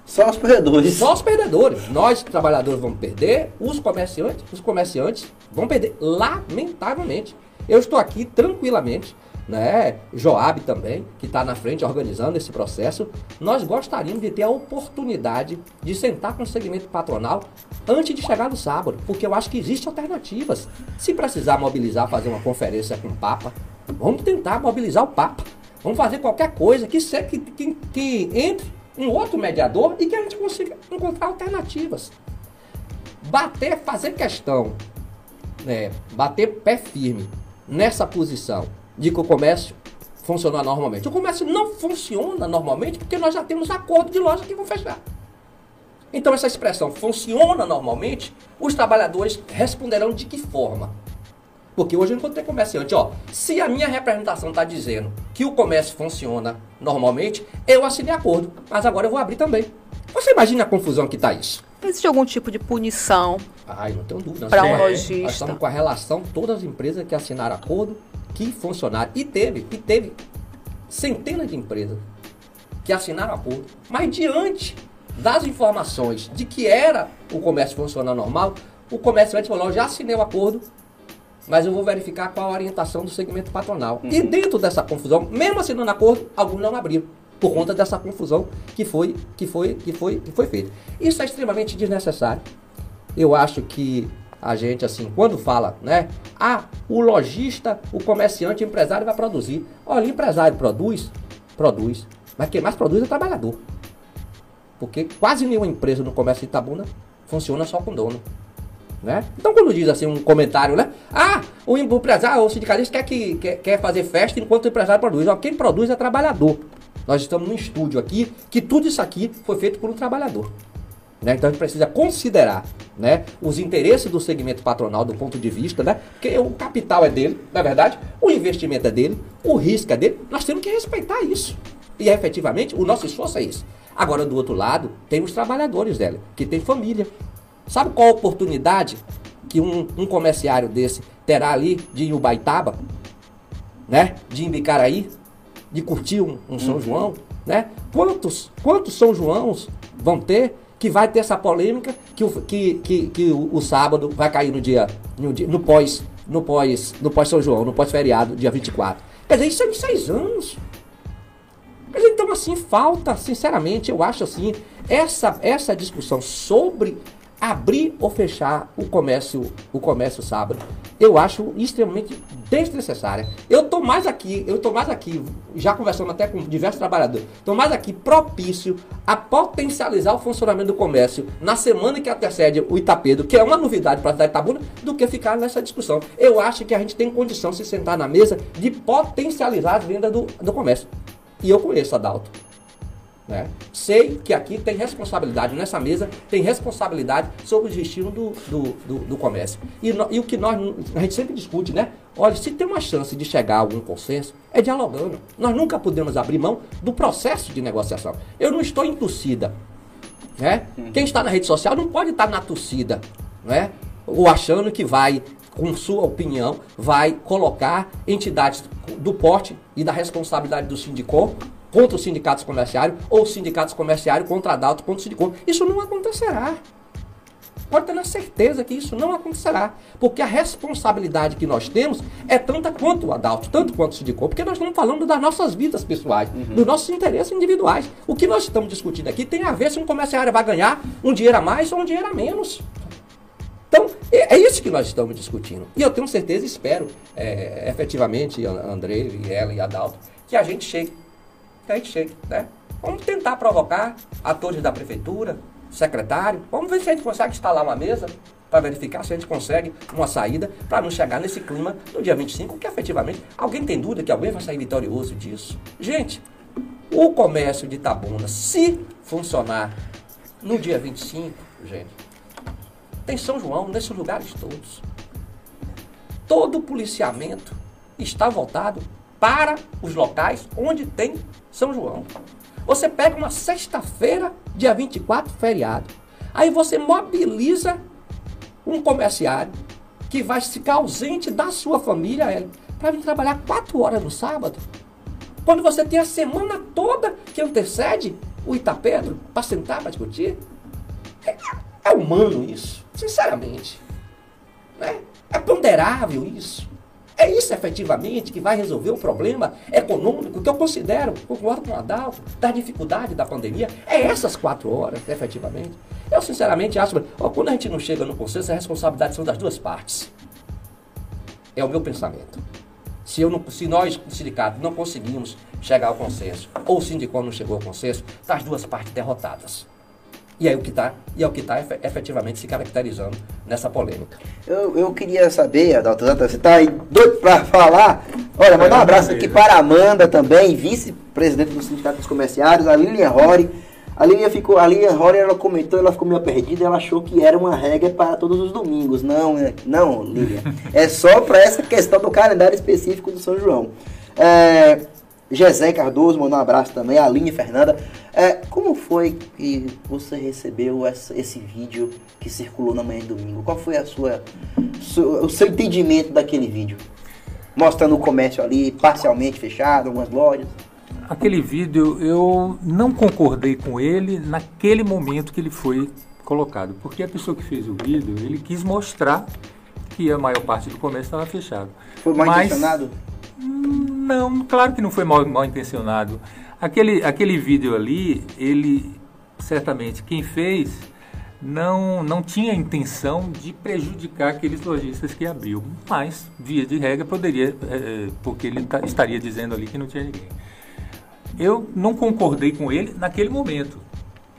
Só os perdedores. Só os perdedores. Nós, trabalhadores, vamos perder, os comerciantes, os comerciantes vão perder, lamentavelmente. Eu estou aqui tranquilamente né? Joab também, que está na frente organizando esse processo. Nós gostaríamos de ter a oportunidade de sentar com o segmento patronal antes de chegar no sábado, porque eu acho que existem alternativas. Se precisar mobilizar, fazer uma conferência com o Papa, vamos tentar mobilizar o Papa. Vamos fazer qualquer coisa que, que, que, que entre um outro mediador e que a gente consiga encontrar alternativas. Bater, fazer questão, né, bater pé firme nessa posição de que o comércio funciona normalmente. O comércio não funciona normalmente porque nós já temos acordo de loja que vão fechar. Então essa expressão funciona normalmente, os trabalhadores responderão de que forma? Porque hoje eu encontrei comerciante, ó, se a minha representação está dizendo que o comércio funciona normalmente, eu assinei acordo, mas agora eu vou abrir também. Você imagina a confusão que está isso? Existe algum tipo de punição? Ai, não tenho dúvida. Para um lojista. Nós estamos com a relação, todas as empresas que assinaram acordo, que funcionário. E teve, e teve centenas de empresas que assinaram acordo. Mas diante das informações de que era o comércio funcionar normal, o comerciante falou, já assinei o acordo, mas eu vou verificar qual a orientação do segmento patronal. Uhum. E dentro dessa confusão, mesmo assinando acordo, alguns não abriram por conta dessa confusão que foi que foi que foi que foi feita. Isso é extremamente desnecessário. Eu acho que a gente assim, quando fala, né? Ah, o lojista, o comerciante, o empresário vai produzir. Olha, o empresário produz, produz. Mas quem mais produz é o trabalhador. Porque quase nenhuma empresa no comércio de Itabuna funciona só com dono. Né? Então, quando diz assim um comentário, né? Ah, o empresário, o sindicalista quer, que, quer, quer fazer festa enquanto o empresário produz. Ó, quem produz é trabalhador. Nós estamos num estúdio aqui que tudo isso aqui foi feito por um trabalhador. Né? Então a gente precisa considerar né, os interesses do segmento patronal do ponto de vista, né? Porque o capital é dele, na é verdade, o investimento é dele, o risco é dele. Nós temos que respeitar isso. E efetivamente o nosso esforço é isso. Agora, do outro lado, tem os trabalhadores dela, que tem família, Sabe qual a oportunidade que um, um comerciário desse terá ali de Ubaitaba, né? De Bicaraí, de curtir um, um São uhum. João, né? Quantos, quantos São Joãos vão ter que vai ter essa polêmica que o, que, que, que o, o sábado vai cair no dia, no, dia, no pós no pós no pós São João, no pós feriado, dia 24. Quer dizer, isso é de seis anos. Quer dizer, então assim, falta, sinceramente, eu acho assim, essa, essa discussão sobre abrir ou fechar o comércio, o comércio sábado, eu acho extremamente desnecessária. Eu tô mais aqui, eu tô mais aqui, já conversando até com diversos trabalhadores, tô mais aqui propício a potencializar o funcionamento do comércio na semana que antecede o Itapedo, que é uma novidade para a cidade de Itabuna, do que ficar nessa discussão. Eu acho que a gente tem condição de se sentar na mesa de potencializar as vendas do, do comércio. E eu conheço a Dalto. Né? Sei que aqui tem responsabilidade, nessa mesa tem responsabilidade sobre o destino do, do, do, do comércio. E, no, e, o que nós, a gente sempre discute, né? Olha, se tem uma chance de chegar a algum consenso, é dialogando. Nós nunca podemos abrir mão do processo de negociação. Eu não estou em torcida. Né? Quem está na rede social não pode estar na torcida, né? ou achando que vai com sua opinião, vai colocar entidades do porte e da responsabilidade do sindicato contra os sindicatos comerciários ou os sindicatos comerciários contra a Dalto, contra o sindicato. Isso não acontecerá. Pode ter na certeza que isso não acontecerá. Porque a responsabilidade que nós temos é tanta quanto o Adalto, tanto quanto o sindicato, porque nós estamos falando das nossas vidas pessoais, uhum. dos nossos interesses individuais. O que nós estamos discutindo aqui tem a ver se um comerciário vai ganhar um dinheiro a mais ou um dinheiro a menos. Então, é, é isso que nós estamos discutindo. E eu tenho certeza, espero, é, efetivamente, André, e ela e Adalto, que a gente chegue que a gente chegue, né? Vamos tentar provocar atores da prefeitura, secretário, vamos ver se a gente consegue instalar uma mesa para verificar se a gente consegue uma saída para não chegar nesse clima no dia 25, que efetivamente alguém tem dúvida que alguém vai sair vitorioso disso. Gente, o comércio de Itabuna, se funcionar no dia 25, gente, tem São João nesses lugares todos. Todo policiamento está voltado para os locais onde tem São João. Você pega uma sexta-feira, dia 24, feriado. Aí você mobiliza um comerciário que vai ficar ausente da sua família para vir trabalhar quatro horas no sábado. Quando você tem a semana toda que antecede o Itapedro para sentar para discutir. É, é humano isso, sinceramente. Né? É ponderável isso. É isso efetivamente que vai resolver o problema econômico que eu considero, concordo com o Adalto, da dificuldade da pandemia. É essas quatro horas, efetivamente. Eu sinceramente acho, ó, quando a gente não chega no consenso, a responsabilidade são das duas partes. É o meu pensamento. Se, eu não, se nós, sindicato, não conseguimos chegar ao consenso, ou o sindicato não chegou ao consenso, tá as duas partes derrotadas. E é o que está e é o que está efetivamente se caracterizando nessa polêmica. Eu, eu queria saber, Adalto você está aí doido para falar? Olha, mandar um abraço aqui para a Amanda também, vice-presidente do Sindicato dos Comerciários, a Lilian Rory. A Lilian ficou, a Lilian Rory, ela comentou, ela ficou meio perdida, ela achou que era uma regra para todos os domingos. Não, é, não, Lilian. (laughs) é só para essa questão do calendário específico do São João. É, José Cardoso mandou um abraço também, Aline Fernanda. É, como foi que você recebeu essa, esse vídeo que circulou na manhã de domingo? Qual foi a sua, o seu entendimento daquele vídeo? Mostrando o comércio ali parcialmente fechado, algumas lojas. Aquele vídeo eu não concordei com ele naquele momento que ele foi colocado, porque a pessoa que fez o vídeo, ele quis mostrar que a maior parte do comércio estava fechado. Foi mal Mas? Não, claro que não foi mal, mal intencionado. Aquele, aquele vídeo ali, ele certamente quem fez não, não tinha intenção de prejudicar aqueles lojistas que abriu, mas via de regra poderia, é, porque ele tá, estaria dizendo ali que não tinha ninguém. Eu não concordei com ele naquele momento.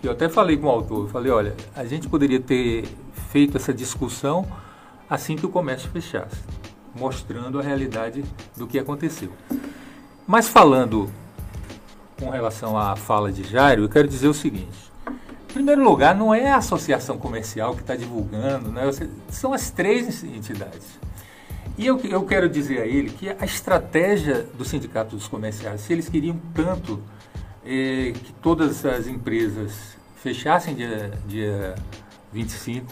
Eu até falei com o autor, falei, olha, a gente poderia ter feito essa discussão assim que o comércio fechasse, mostrando a realidade do que aconteceu. Mas falando com relação à fala de Jairo, eu quero dizer o seguinte. Em primeiro lugar, não é a associação comercial que está divulgando, né? são as três entidades. E eu, eu quero dizer a ele que a estratégia do Sindicato dos Comerciais, se eles queriam tanto eh, que todas as empresas fechassem dia, dia 25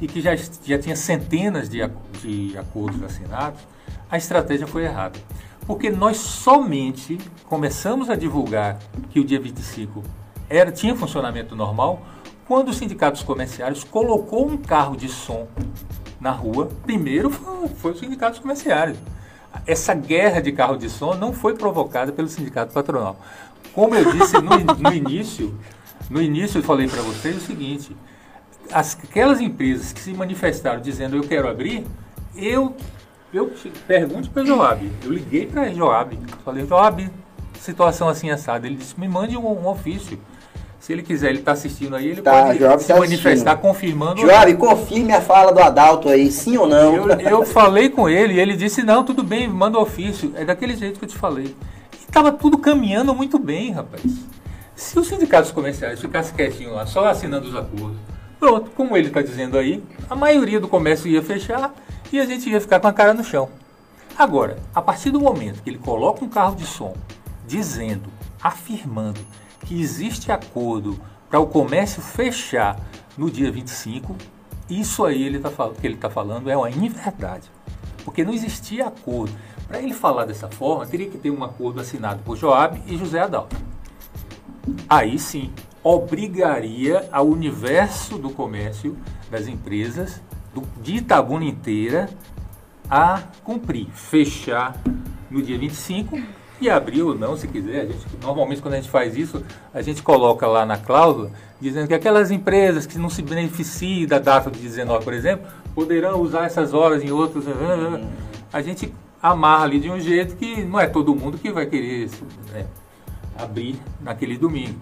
e que já, já tinha centenas de, de acordos assinados, a estratégia foi errada. Porque nós somente começamos a divulgar que o dia 25 era, tinha funcionamento normal quando os sindicatos comerciários colocou um carro de som na rua, primeiro foi, foi os sindicatos comerciários. Essa guerra de carro de som não foi provocada pelo sindicato patronal. Como eu disse no, no início, no início eu falei para vocês o seguinte, as, aquelas empresas que se manifestaram dizendo eu quero abrir, eu, eu pergunto para o Joab, eu liguei para Joab, falei, Joab, situação assim assada, ele disse, me mande um, um ofício se ele quiser, ele está assistindo aí, ele tá, pode Joab se tá manifestar assistindo. confirmando. Joab, confirme a fala do Adalto aí, sim ou não? Eu, eu falei com ele e ele disse, não, tudo bem, manda o ofício. É daquele jeito que eu te falei. Estava tudo caminhando muito bem, rapaz. Se os sindicatos comerciais ficassem quietinhos lá, só assinando os acordos, pronto, como ele está dizendo aí, a maioria do comércio ia fechar e a gente ia ficar com a cara no chão. Agora, a partir do momento que ele coloca um carro de som dizendo, afirmando que existe acordo para o comércio fechar no dia 25, isso aí ele tá, que ele está falando é uma inverdade. Porque não existia acordo. Para ele falar dessa forma, teria que ter um acordo assinado por Joab e José Adalto. Aí sim, obrigaria ao universo do comércio, das empresas, do, de Itabuna inteira, a cumprir, fechar no dia 25 e abrir ou não, se quiser. Gente, normalmente, quando a gente faz isso, a gente coloca lá na cláusula, dizendo que aquelas empresas que não se beneficiem da data de 19, por exemplo, poderão usar essas horas em outros. A gente amarra ali de um jeito que não é todo mundo que vai querer né, abrir naquele domingo.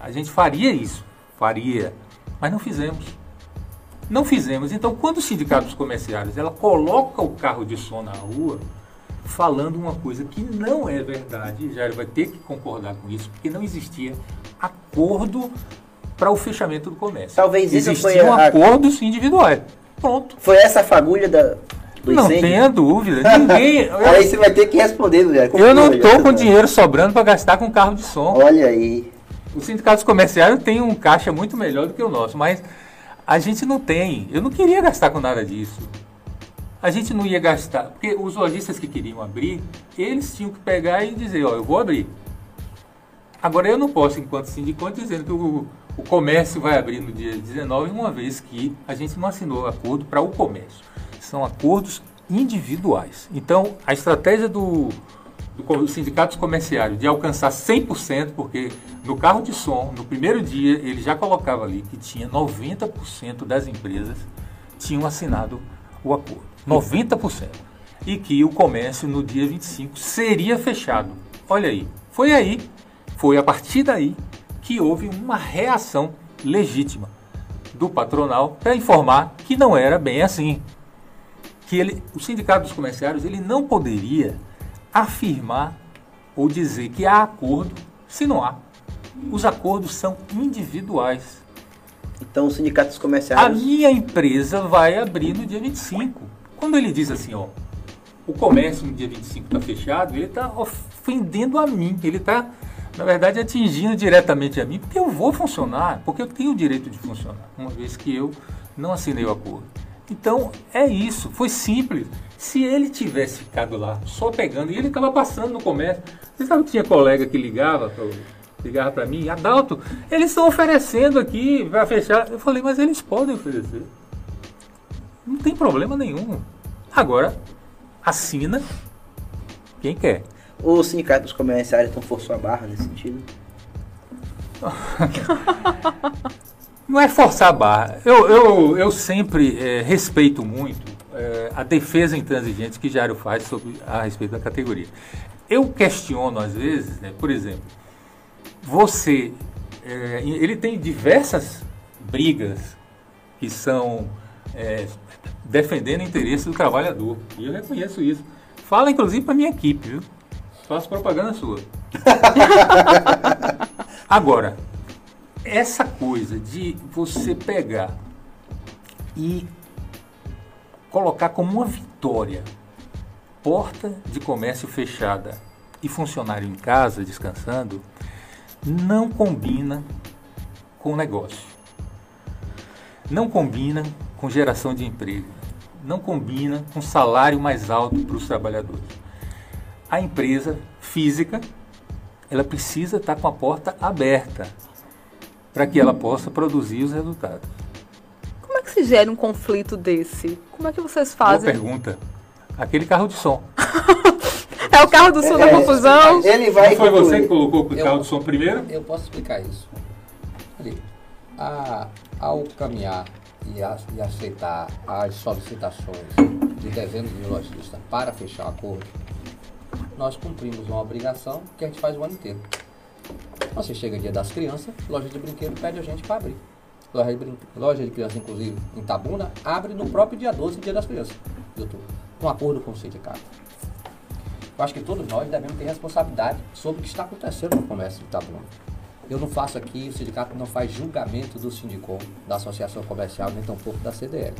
A gente faria isso, faria, mas não fizemos. Não fizemos. Então, quando os sindicatos comerciários ela coloca o carro de som na rua, falando uma coisa que não é verdade, já vai ter que concordar com isso, porque não existia acordo para o fechamento do comércio. Talvez isso Existiam foi a... acordos individuais. Pronto. Foi essa a fagulha da, do Não incêndio? tenha dúvida. (laughs) Ninguém. eu, Aí você vai ter que responder, Zé. eu não estou com dinheiro sobrando para gastar com carro de som. Olha aí. Os sindicatos comerciais têm um caixa muito melhor do que o nosso, mas a gente não tem. Eu não queria gastar com nada disso a gente não ia gastar, porque os lojistas que queriam abrir, eles tinham que pegar e dizer, ó, eu vou abrir. Agora eu não posso, enquanto sindicato, dizendo que o, o comércio vai abrir no dia 19, uma vez que a gente não assinou acordo para o comércio. São acordos individuais. Então, a estratégia do, do sindicatos comerciários de alcançar 100%, porque no carro de som, no primeiro dia, ele já colocava ali que tinha 90% das empresas tinham assinado o acordo. 90%. E que o comércio no dia 25 seria fechado. Olha aí. Foi aí, foi a partir daí que houve uma reação legítima do patronal para informar que não era bem assim. Que ele, o sindicato dos comerciários ele não poderia afirmar ou dizer que há acordo se não há. Os acordos são individuais. Então os sindicatos comerciais. A minha empresa vai abrir no dia 25. Quando ele diz assim, ó, o comércio no dia 25 está fechado, ele está ofendendo a mim. Ele está, na verdade, atingindo diretamente a mim, porque eu vou funcionar, porque eu tenho o direito de funcionar, uma vez que eu não assinei o acordo. Então, é isso, foi simples. Se ele tivesse ficado lá só pegando, e ele estava passando no comércio, você sabe que tinha colega que ligava para ligava para mim, Adalto, eles estão oferecendo aqui para fechar. Eu falei, mas eles podem oferecer. Não tem problema nenhum. Agora, assina quem quer. O sindicato dos comerciários então forçou a barra nesse sentido? (laughs) Não é forçar a barra. Eu, eu, eu sempre é, respeito muito é, a defesa intransigente que Jairo faz sobre, a respeito da categoria. Eu questiono, às vezes, né, por exemplo, você. É, ele tem diversas brigas que são é, defendendo o interesse do trabalhador. E eu reconheço isso. Fala inclusive para minha equipe, viu? Faço propaganda sua. (laughs) Agora, essa coisa de você pegar e colocar como uma vitória porta de comércio fechada e funcionário em casa descansando não combina com o negócio. Não combina com geração de emprego. Não combina com salário mais alto para os trabalhadores. A empresa física, ela precisa estar com a porta aberta para que ela possa produzir os resultados. Como é que se gera um conflito desse? Como é que vocês Boa fazem? pergunta. Aquele carro de som. (laughs) É o carro do sul da É, confusão? Ele vai Não foi concluir. você que colocou o Eu- carro de som primeiro? Eu posso explicar isso. Ali, a- ao caminhar e, a- e aceitar as solicitações de dezenas de lojistas para fechar o acordo, nós cumprimos uma obrigação que a gente faz o ano inteiro. Você chega dia das crianças, loja de brinquedo pede a gente para abrir. Loja de, brin- loja de criança, inclusive, em Tabuna, abre no próprio dia 12, dia das crianças, de outubro, com acordo com o sindicato. Eu acho que todos nós devemos ter responsabilidade sobre o que está acontecendo no comércio de Itabuna. Eu não faço aqui, o sindicato não faz julgamento do Sindicom, da Associação Comercial, nem tampouco da CDL.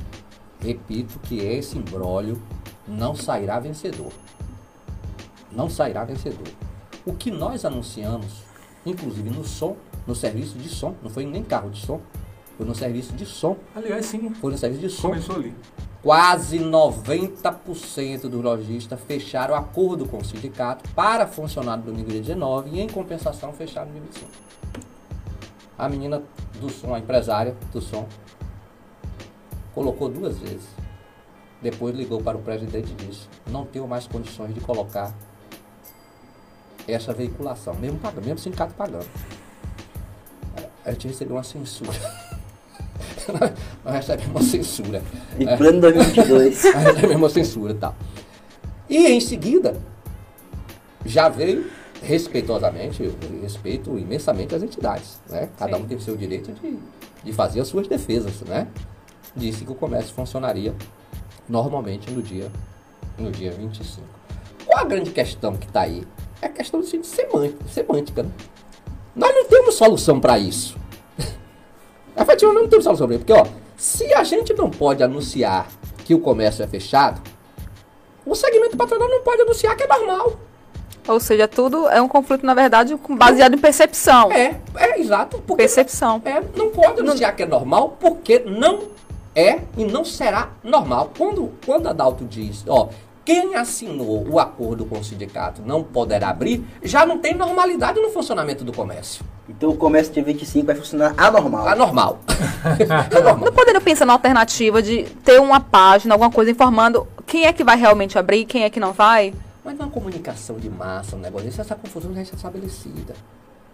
Repito que esse imbróglio não sairá vencedor. Não sairá vencedor. O que nós anunciamos, inclusive no som, no serviço de som, não foi nem carro de som, foi no serviço de som, Aliás, sim. foi no serviço de som. Começou ali. Quase 90% dos lojistas fecharam acordo com o sindicato para funcionar no domingo dia 19 e, em compensação, fecharam no dia 25. A menina do som, a empresária do som, colocou duas vezes. Depois ligou para o presidente e disse: Não tenho mais condições de colocar essa veiculação, mesmo pagando, mesmo sindicato pagando. A gente recebeu uma censura. (laughs) Nós recebemos uma censura. Em É. plano 2022. Aí é mesmo a censura e tal. E em seguida, já veio respeitosamente, eu respeito imensamente as entidades, né? Cada um tem o seu direito de, de fazer as suas defesas, né? Disse que o comércio funcionaria normalmente no dia, no dia 25. Qual a grande questão que está aí? É questão de semântica, semântica, né? Nós não temos solução para isso. (laughs) Efetivamente não temos solução para isso. Porque, ó, se a gente não pode anunciar que o comércio é fechado, o segmento patronal não pode anunciar que é normal. Ou seja, tudo é um conflito, na verdade, baseado em percepção. É, é exato. Percepção. É, não pode anunciar que é normal, porque não é e não será normal. Quando, quando a Dalto diz, ó, quem assinou o acordo com o sindicato não poderá abrir, já não tem normalidade no funcionamento do comércio. Então o comércio dia 25 vai funcionar anormal. Anormal. (laughs) é normal. Não poderiam pensar na alternativa de ter uma página, alguma coisa informando quem é que vai realmente abrir e quem é que não vai? Mas é uma comunicação de massa, um negócio desse, essa confusão já está estabelecida.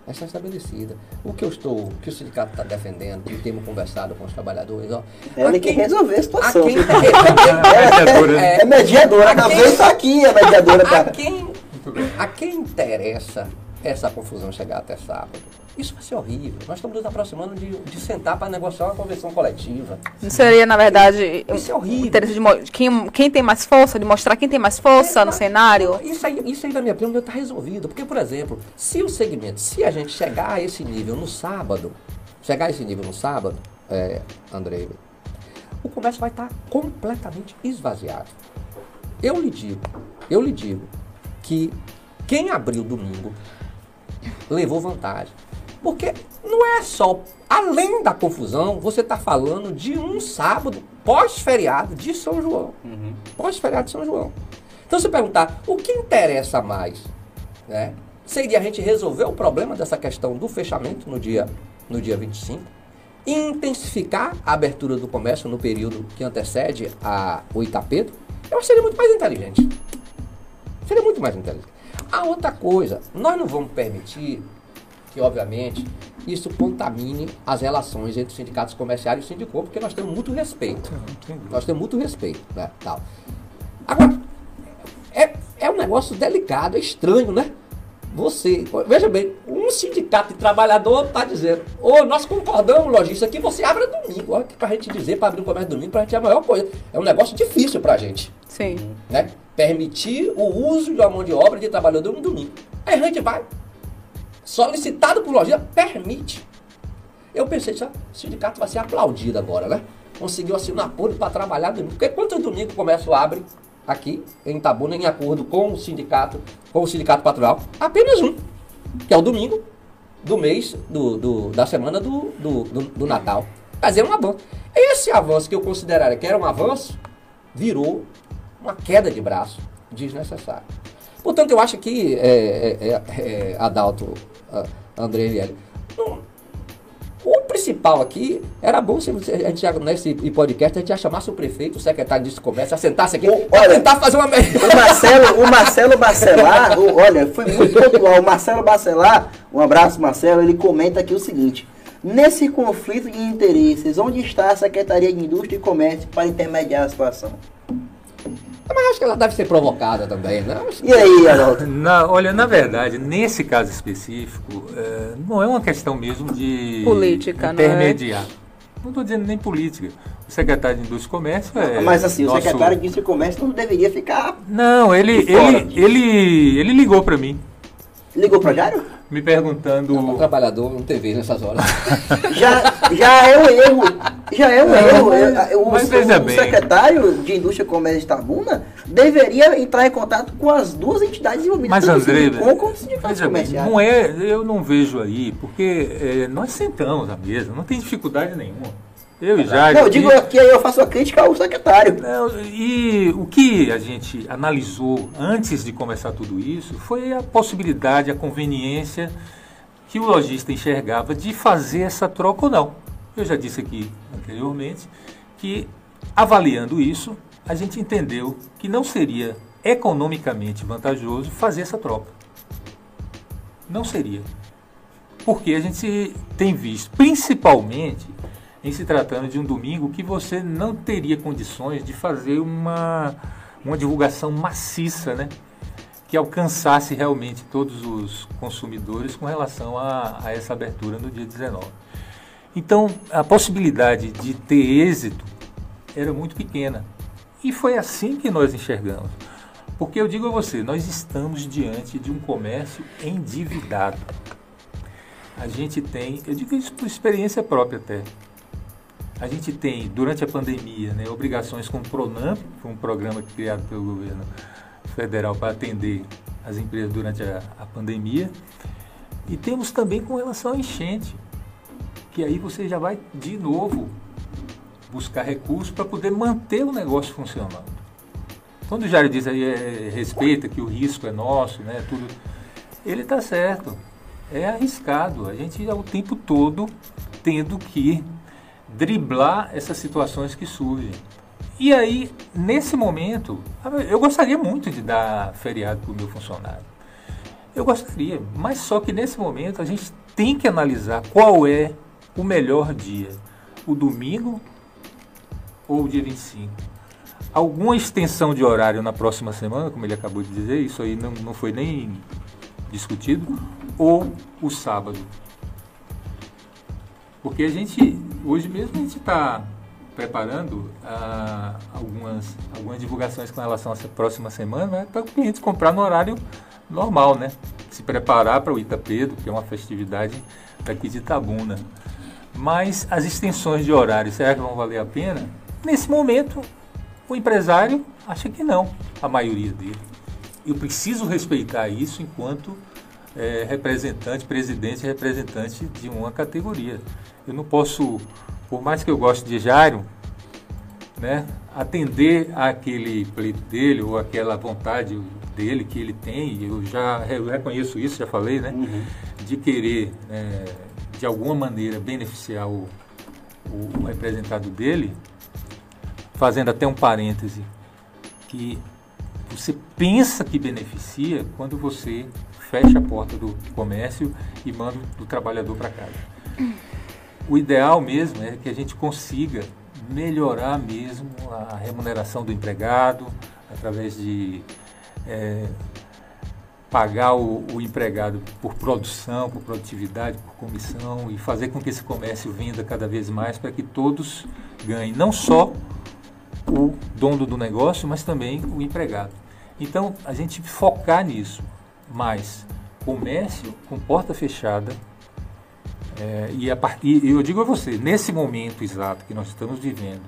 Já está estabelecida. O que eu estou, o que o sindicato está defendendo, que temos conversado com os trabalhadores, ó. Ela a quer quem- resolver a a situação. quem, (laughs) mediadora, né? É mediadora. A A quem- vez tá aqui, a mediadora a tá. quem, a quem interessa essa confusão chegar até sábado? Isso vai ser horrível. Nós estamos nos aproximando de, de sentar para negociar uma convenção coletiva. Não seria, na verdade, Isso é o horrível. interesse de quem, quem tem mais força, de mostrar quem tem mais força no cenário? Isso aí, isso aí na minha opinião, está resolvido. Porque, por exemplo, se o segmento, se a gente chegar a esse nível no sábado, chegar a esse nível no sábado, é, Andrei, o comércio vai estar completamente esvaziado. Eu lhe digo, eu lhe digo que quem abriu domingo levou vantagem. Porque não é só, além da confusão, você está falando de um sábado pós-feriado de São João. Pós-feriado de São João. Então, se perguntar o que interessa mais, né? Seria a gente resolver o problema dessa questão do fechamento no dia, no dia 25 e intensificar a abertura do comércio no período que antecede a, o Itapedo, eu acho que seria muito mais inteligente. Seria muito mais inteligente. A outra coisa, nós não vamos permitir que, obviamente, isso contamine as relações entre os sindicatos comerciais e o sindicom, porque nós temos muito respeito. Nós temos muito respeito, né? Tal. Agora, é, é um negócio delicado, é estranho, né? você, veja bem, um sindicato de trabalhador está dizendo, ô, nós concordamos, lojista, que você abra domingo. Olha que para a gente dizer, para abrir o comércio domingo, para a gente é a maior coisa. É um negócio difícil para a gente. Sim. Né? Permitir o uso de uma mão de obra de trabalhador no domingo. Aí a gente vai, solicitado por lojista, permite. Eu pensei, o sindicato vai ser aplaudido agora, né? Conseguiu assinar acordo para trabalhar domingo. Porque quantos domingos o comércio abre aqui em Itabuna em acordo com o sindicato, com o sindicato patronal, apenas um, que é o domingo do mês, do, do da semana do, do, do, do Natal. Mas é um avanço. Esse avanço que eu consideraria que era um avanço, virou uma queda de braço desnecessária. Portanto, eu acho que, é, é, é, é Adalto, André Eliel, o principal aqui, era bom se a gente nesse podcast, a gente já chamasse o prefeito, o secretário de comércio, assentasse aqui, o, olha, tentar fazer uma O Marcelo, o Marcelo Bacelar, o, olha, foi muito pontual. O Marcelo Bacelar, um abraço, Marcelo, ele comenta aqui o seguinte. Nesse conflito de interesses, onde está a Secretaria de Indústria e Comércio para intermediar a situação? Mas acho que ela deve ser provocada também, né? E aí, Arnaldo? Na, olha, na verdade, nesse caso específico, é, não é uma questão mesmo de política, intermediar. Não estou é? dizendo nem política. O secretário de Indústria e Comércio é. Mas assim, nosso... o secretário de Indústria e Comércio não deveria ficar. Não, ele, ele, ele, ele ligou para mim. Ligou para Jário? me perguntando. Não, um trabalhador não TV nessas horas. (laughs) já, já é um erro. Já é um é, erro. Mas, o, mas o, o secretário de Indústria e Comércio de Itabuna deveria entrar em contato com as duas entidades envolvidas. Mas André, com, com os sindicatos comerciais. Não é, eu não vejo aí, porque é, nós sentamos à mesa, não tem dificuldade nenhuma. Eu e Jair. Não, eu digo aqui, eu faço a crítica ao secretário. Não, e o que a gente analisou antes de começar tudo isso foi a possibilidade, a conveniência que o lojista enxergava de fazer essa troca ou não. Eu já disse aqui anteriormente que, avaliando isso, a gente entendeu que não seria economicamente vantajoso fazer essa troca. Não seria. Porque a gente tem visto, principalmente em se tratando de um domingo que você não teria condições de fazer uma, uma divulgação maciça, né? que alcançasse realmente todos os consumidores com relação a, a, essa abertura no dia 19. Então, a possibilidade de ter êxito era muito pequena. E foi assim que nós enxergamos. Porque eu digo a você, nós estamos diante de um comércio endividado. A gente tem, eu digo isso por experiência própria até, a gente tem, durante a pandemia, né, obrigações com o PRONAMP, um programa criado pelo governo federal para atender as empresas durante a, a pandemia. E temos também com relação à enchente, que aí você já vai de novo buscar recursos para poder manter o negócio funcionando. Quando o Jair diz aí, é, respeita que o risco é nosso, né, tudo, ele está certo. É arriscado. A gente o tempo todo tendo que driblar essas situações que surgem. E aí, nesse momento, eu gostaria muito de dar feriado para o meu funcionário. Eu gostaria, mas só que nesse momento a gente tem que analisar qual é o melhor dia. O domingo ou o dia 25? Alguma extensão de horário na próxima semana, como ele acabou de dizer, isso aí não, não foi nem discutido, ou o sábado. Porque a gente, hoje mesmo, a gente está preparando ah, algumas, algumas divulgações com relação a essa próxima semana né, para o cliente comprar no horário normal, né? Se preparar para o Itapedo, que é uma festividade daqui de Itabuna. Mas as extensões de horário, será que vão valer a pena? Nesse momento, o empresário acha que não, a maioria dele. Eu preciso respeitar isso enquanto é, representante, presidente e representante de uma categoria. Eu não posso, por mais que eu goste de Jairo, né, atender aquele pleito dele ou aquela vontade dele que ele tem, eu já reconheço isso, já falei, né, uhum. de querer, é, de alguma maneira, beneficiar o, o, o representado dele, fazendo até um parêntese, que você pensa que beneficia quando você fecha a porta do comércio e manda o trabalhador para casa o ideal mesmo é que a gente consiga melhorar mesmo a remuneração do empregado através de é, pagar o, o, empregado por produção, por produtividade, por comissão e fazer com que esse comércio venda cada vez mais para que todos ganhem, não só o dono do negócio, mas também o empregado. Então, a gente focar nisso, mais comércio com porta fechada, é, e, a, e eu digo a você, nesse momento exato que nós estamos vivendo,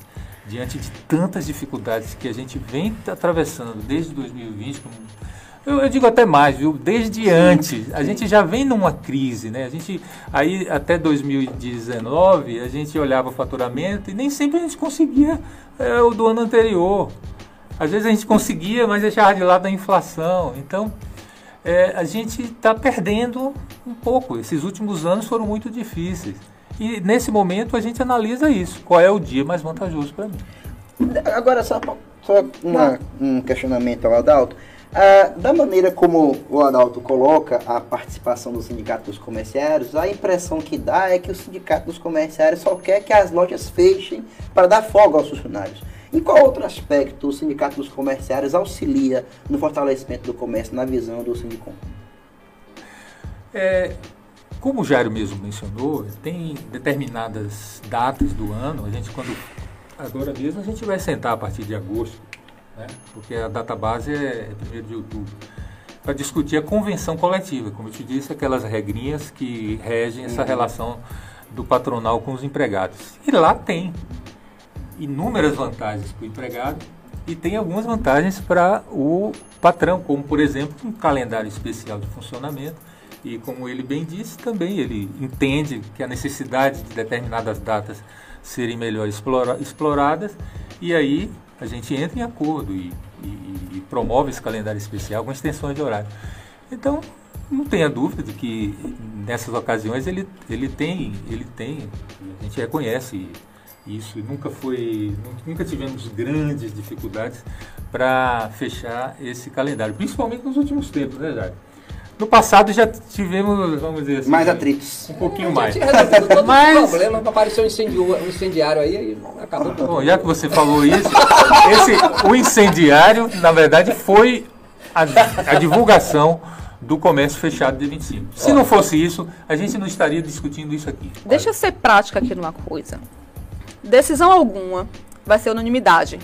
diante de tantas dificuldades que a gente vem atravessando desde 2020, eu, eu, digo até mais, viu? Desde antes, a gente já vem numa crise, né? A gente aí até 2019 a gente olhava o faturamento e nem sempre a gente conseguia é, o do ano anterior. Às vezes a gente conseguia, mas deixava de lado a inflação. Então é, a gente está perdendo um pouco. Esses últimos anos foram muito difíceis. E nesse momento a gente analisa isso. Qual é o dia mais vantajoso para mim? Agora, só, só uma, um questionamento ao Adalto. Ah, da maneira como o Adalto coloca a participação do sindicato dos comerciários, a impressão que dá é que o sindicato dos comerciários só quer que as lojas fechem para dar folga aos funcionários. Em qual outro aspecto o sindicato dos comerciários auxilia no fortalecimento do comércio na visão do Sindicom? É, como o Jairo mesmo mencionou, tem determinadas datas do ano, a gente quando agora mesmo a gente vai sentar a partir de agosto, né, porque a data base é 1 de outubro, para discutir a convenção coletiva, como eu te disse, aquelas regrinhas que regem essa uhum. relação do patronal com os empregados. E lá tem inúmeras vantagens para o empregado e tem algumas vantagens para o patrão, como por exemplo um calendário especial de funcionamento e como ele bem disse, também ele entende que a necessidade de determinadas datas serem melhor explora, exploradas, e aí a gente entra em acordo e, e, e, promove esse calendário especial com extensões de horário. Então, não tenha dúvida de que nessas ocasiões ele, ele tem, ele tem, a gente reconhece isso, nunca foi, nunca tivemos grandes dificuldades para fechar esse calendário, principalmente nos últimos tempos, né, Jair? No passado já tivemos, vamos dizer assim. Mais atritos. Um pouquinho mais. (laughs) Mas. problema, apareceu um, incendiário, um incendiário aí e acabou tudo. Bom, já que você falou isso, esse, o incendiário, na verdade, foi a, a divulgação do comércio fechado de 25. Se não fosse isso, a gente não estaria discutindo isso aqui. Deixa eu ser prática aqui numa coisa. Decisão alguma vai ser unanimidade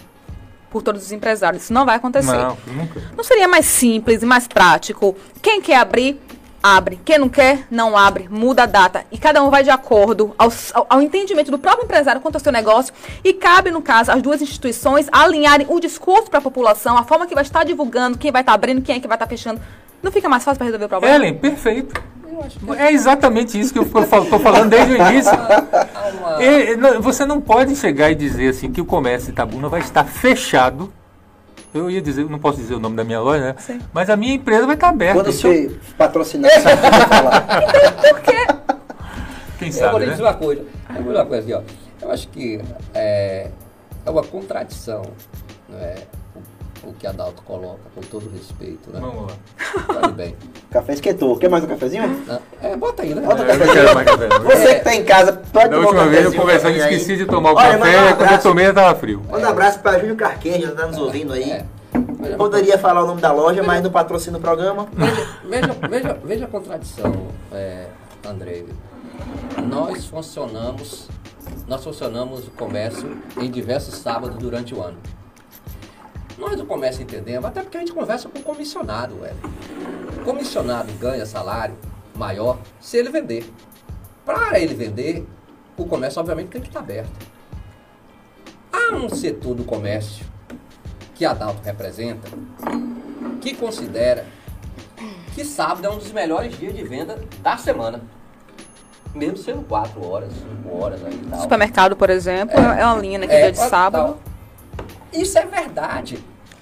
por todos os empresários. Isso não vai acontecer. Não, nunca. Não seria mais simples e mais prático? Quem quer abrir, abre. Quem não quer, não abre. Muda a data. E cada um vai de acordo ao, ao, ao entendimento do próprio empresário quanto ao seu negócio. E cabe, no caso, as duas instituições alinharem o discurso para a população, a forma que vai estar divulgando, quem vai estar abrindo, quem é que vai estar fechando. Não fica mais fácil para resolver o problema? Ellen, perfeito. É exatamente isso que eu estou falando desde o início. (laughs) E, você não pode chegar e dizer assim que o comércio de Itabuna vai estar fechado. Eu ia dizer, não posso dizer o nome da minha loja, né? Sim. Mas a minha empresa vai estar aberta. Quando você eu... patrocinar, você vai falar. (laughs) Então, por quê? Quem sabe, eu vou né? dizer uma coisa. Eu vou dizer uma coisa aqui, ó. Eu acho que é, é uma contradição, não é? O que a Dalto coloca, com todo respeito, né? Vamos lá. Olha bem. (laughs) Café esquentou. Quer mais um cafezinho? É, bota aí, né? Bota é, cafezinho. quero mais café. Você é. que tá em casa, pode Da última vez eu conversando, esqueci de tomar o Olha, café, um quando eu tomei estava frio. Manda um abraço para Júlio Carqueja, tá nos ouvindo aí. É. Poderia falar o nome da loja, mas não patrocina o programa. Veja, veja, veja, veja a contradição, é, Andrei. Nós funcionamos, nós funcionamos o comércio em diversos sábados durante o ano. Nós do comércio entendemos, até porque a gente conversa com o comissionado, velho. O comissionado ganha salário maior se ele vender. Para ele vender, o comércio obviamente tem que estar aberto. Há um setor do comércio que a Dalto representa que considera que sábado é um dos melhores dias de venda da semana. Mesmo sendo 4 horas, 5 horas aí tal. Supermercado, por exemplo, é, é uma linha naquele é, dia de sábado. Tal. Isso é verdade.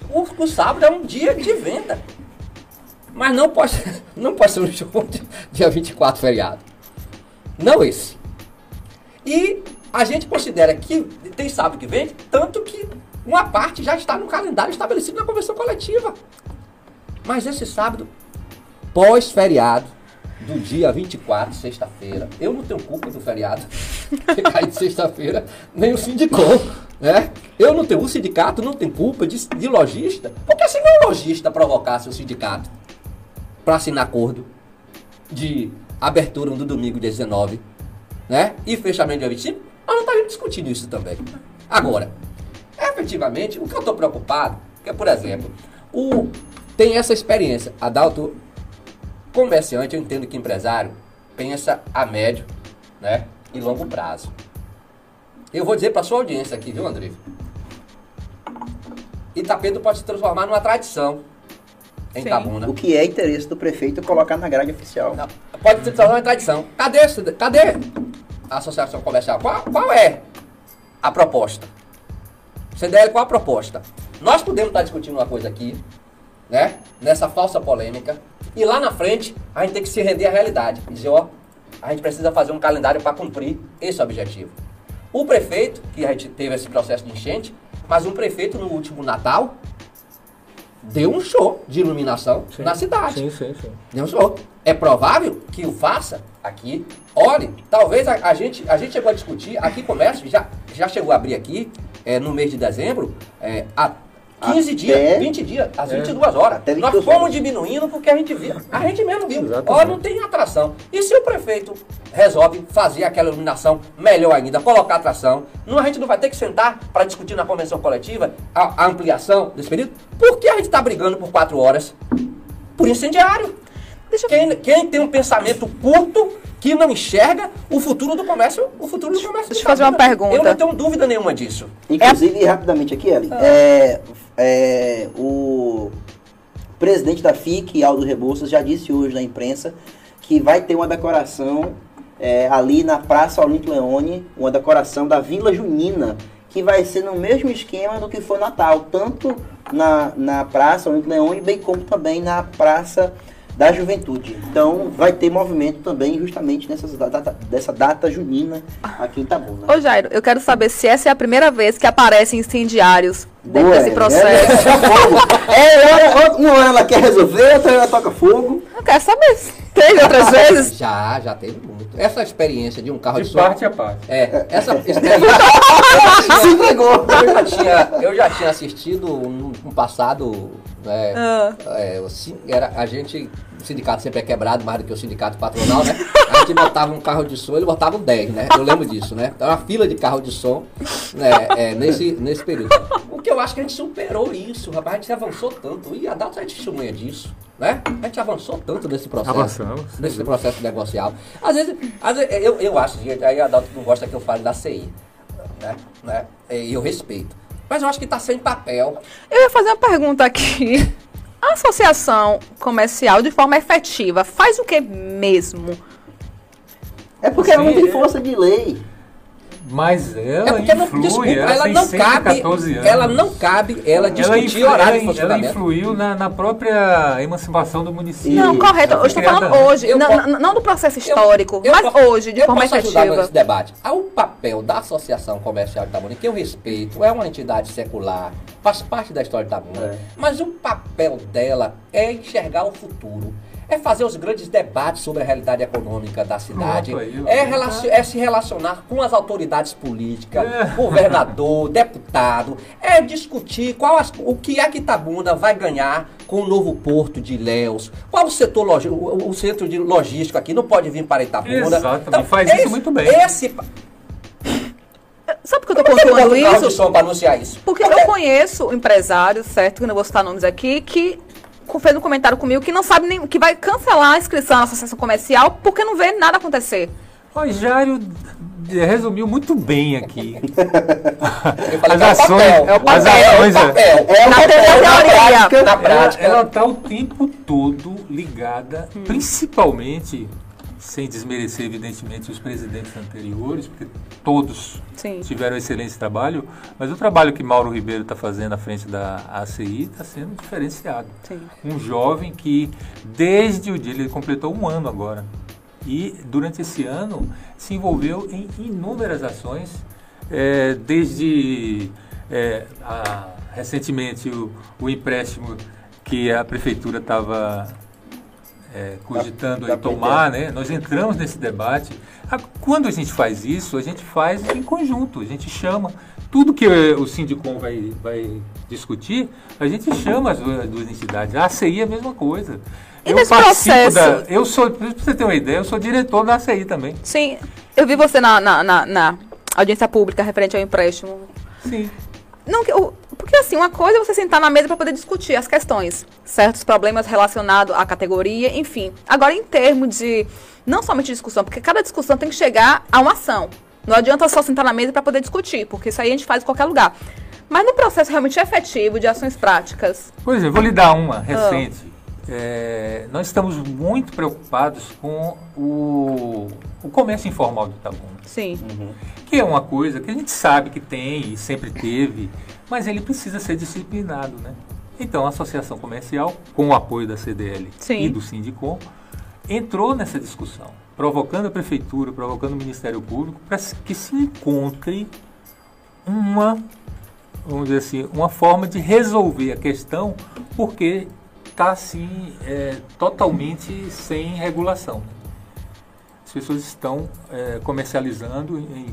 O, o, sábado é um dia de venda. Mas não pode, (laughs) não pode ser um dia 24 feriado. Não esse. E a gente considera que tem sábado que vem, tanto que uma parte já está no calendário estabelecido na convenção coletiva. Mas esse sábado, pós-feriado, do dia 24, sexta-feira. Eu não tenho culpa do feriado (laughs) que cai de sexta-feira, nem o sindicato, né? Eu não tenho, o sindicato não tem culpa de, de lojista, porque se não o lojista provocasse o sindicato, para assinar acordo de abertura do domingo dia 19, né? E fechamento dia 25, nós não estávamos discutindo isso também. Agora, efetivamente, o que eu estou preocupado, que é, por exemplo, o, tem essa experiência. Adalto, comerciante, eu entendo que empresário pensa a médio né, e longo prazo. Eu vou dizer para sua audiência aqui, viu, André? Itapedo pode se transformar numa tradição em Sim. Itabuna. O que é interesse do prefeito colocar na grade oficial. Não, pode se transformar em tradição. Cadê, cadê a associação comercial? Qual, qual é a proposta? CDL, qual a proposta? Nós podemos estar discutindo uma coisa aqui, né? Nessa falsa polêmica. E lá na frente, a gente tem que se render à realidade. E dizer, ó, a gente precisa fazer um calendário para cumprir esse objetivo. O prefeito, que a gente teve esse processo de enchente, mas um prefeito no último Natal deu um show de iluminação Sim, na cidade. Sim, sim, sim. Não sou. É provável que o faça aqui. Olhe, talvez a, a gente, a gente chegou a discutir, aqui comércio já, já chegou a abrir aqui é, no mês de dezembro, é, há 15 Até- dias, 20 dias, às É. 22 horas. Até Nós 22 fomos horas. diminuindo porque a gente viu. A gente mesmo viu. Ó, não tem atração. E se o prefeito resolve fazer aquela iluminação melhor ainda, colocar atração, não, a gente não vai ter que sentar para discutir na convenção coletiva a, a ampliação desse período? Por que a gente está brigando por 4 horas? Por incendiário. Quem, quem tem um pensamento curto que não enxerga o futuro do comércio, o futuro do comércio. deixa de eu fazer uma pergunta. Eu não tenho dúvida nenhuma disso. Inclusive, rapidamente aqui, Eli, é, é, o presidente da FIC, Aldo Rebouças, já disse hoje na imprensa que vai ter uma decoração é, ali na Praça Olinto Leone, uma decoração da Vila Junina, que vai ser no mesmo esquema do que foi Natal, tanto na, na Praça Olinto Leone, bem como também na Praça da Juventude. Então, vai ter movimento também justamente nessas data, dessa data junina aqui em Itabuna. Ô Jairo, eu quero saber se essa é a primeira vez que aparecem incendiários dentro Boa, desse é, processo. É, fogo. É, hora- uma hora ela quer resolver, outra hora ela toca fogo. Eu quero saber teve outras (laughs) vezes. Já, já teve muito. Essa experiência de um carro de, De som. parte a parte. É, essa (laughs) experiência. Se entregou. eu, já tinha, eu já tinha assistido no, no passado. né, Ah. é, sin- era, a gente. O sindicato sempre é quebrado, mais do que o sindicato patronal, né? A gente botava um carro de som, ele botava um 10, né? Eu lembro disso, né? Então, uma fila de carro de som né, é, nesse, nesse período. O que eu acho que a gente superou isso, rapaz. A gente avançou tanto. E a Data é testemunha disso, né? A gente avançou tanto nesse processo. Avançamos, Nesse processo negocial. Às vezes, às vezes eu, eu acho, gente, aí a Adalto não gosta que eu fale da CI, né? né? E eu respeito. Mas eu acho que está sem papel. Eu ia fazer uma pergunta aqui. A associação comercial, de forma efetiva, faz o que mesmo? É porque ela não Sim, tem é. força de lei. Mas ela é porque não, influi, desculpa, ela, ela, tem não cabe, 114 anos. ela não cabe, ela discutir influ- horário de ela, ela funcionamento. influiu na, na própria emancipação do município. Não, correto. Eu ela estou falando hoje, Eu não, posso- não- do processo Eu- histórico, eu mas po- hoje, de eu forma posso ajudar efetiva. nesse debate. O papel da Associação Comercial de Itabuna, que eu respeito, é uma entidade secular, faz parte da história de Itabuna, É. mas o papel dela é enxergar o futuro. É fazer os grandes debates sobre a realidade econômica da cidade. Aí, é, é se relacionar com as autoridades políticas, É. governador, (laughs) deputado. É discutir qual as- o que é que Itabuna vai ganhar com o novo porto de Ilhéus. Qual o setor o, o centro de logístico aqui não pode vir para Itabuna. Exatamente, faz isso esse- muito bem. Esse, Sabe por que eu carro de isso? som anunciar isso? Porque eu conheço empresários, certo? Que eu não vou citar nomes aqui, que fez um comentário comigo que não sabe nem que vai cancelar a inscrição na associação comercial porque não vê nada acontecer. O Jário resumiu muito bem aqui. (laughs) Eu (laughs) falei As é o ações- é o Mas papel, é o é. papel. É Na uma teoria, na teoria. prática. Na Ela, prática. ela tá o tempo todo ligada, principalmente, sem desmerecer, evidentemente, os presidentes anteriores, porque todos Sim. tiveram excelente trabalho, mas o trabalho que Mauro Ribeiro está fazendo à frente da ACI está sendo diferenciado. Sim. Um jovem que, desde o dia, ele completou um ano agora, e durante esse ano se envolveu em inúmeras ações, eh, desde eh, a- recentemente o, o empréstimo que a prefeitura estava é, cogitando Da- aí da tomar, né? Nós entramos nesse debate. Quando a gente faz isso, a gente faz em conjunto, a gente chama tudo que o Sindicom vai, vai discutir, a gente chama as duas, as duas entidades. A ACI é a mesma coisa. E eu nesse processo? da. Eu sou, pra você ter uma ideia, eu sou diretor da ACI também. Sim, eu vi você na, na, na- na audiência pública referente ao empréstimo. Sim. Não, porque assim, uma coisa é você sentar na mesa para poder discutir as questões, certos problemas relacionados à categoria, enfim. Agora, em termos de, não somente discussão, porque cada discussão tem que chegar a uma ação. Não adianta só sentar na mesa para poder discutir, porque isso aí a gente faz em qualquer lugar. Mas no processo realmente efetivo de ações práticas, Por exemplo, vou lhe dar uma recente. É, nós estamos muito preocupados com o, o comércio informal do Itabuna. sim, que é uma coisa que a gente sabe que tem e sempre teve, mas ele precisa ser disciplinado, né? Então, a Associação Comercial, com o apoio da CDL Sim. e do Sindicom, entrou nessa discussão, provocando a Prefeitura, provocando o Ministério Público, para que se encontre uma, vamos dizer assim, uma forma de resolver a questão, porque está assim, é, totalmente sem regulação. As pessoas estão é, comercializando em,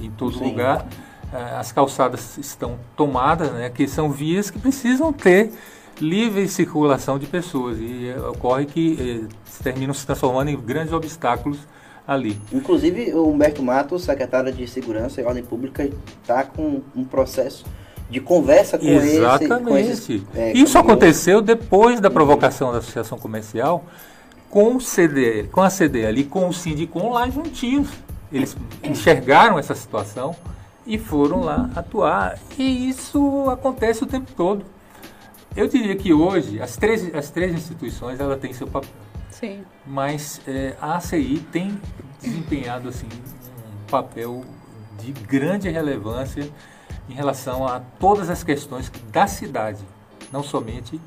em todo Sim. lugar. É, as calçadas estão tomadas, né, que são vias que precisam ter livre circulação de pessoas. E é, ocorre que é, se terminam se transformando em grandes obstáculos ali. Inclusive, o Humberto Matos, secretário de Segurança e Ordem Pública, está com um processo de conversa com esse. Exatamente. Com esses, é, Isso aconteceu depois da provocação da Associação Comercial com o CDL, com a CDL e com o Sindicom lá juntinhos. Eles enxergaram essa situação e foram lá atuar. E isso acontece o tempo todo. Eu diria que hoje as três, as três instituições ela têm seu papel sim. mas é, a ACI tem desempenhado assim um papel de grande relevância em relação a todas as questões da cidade, não somente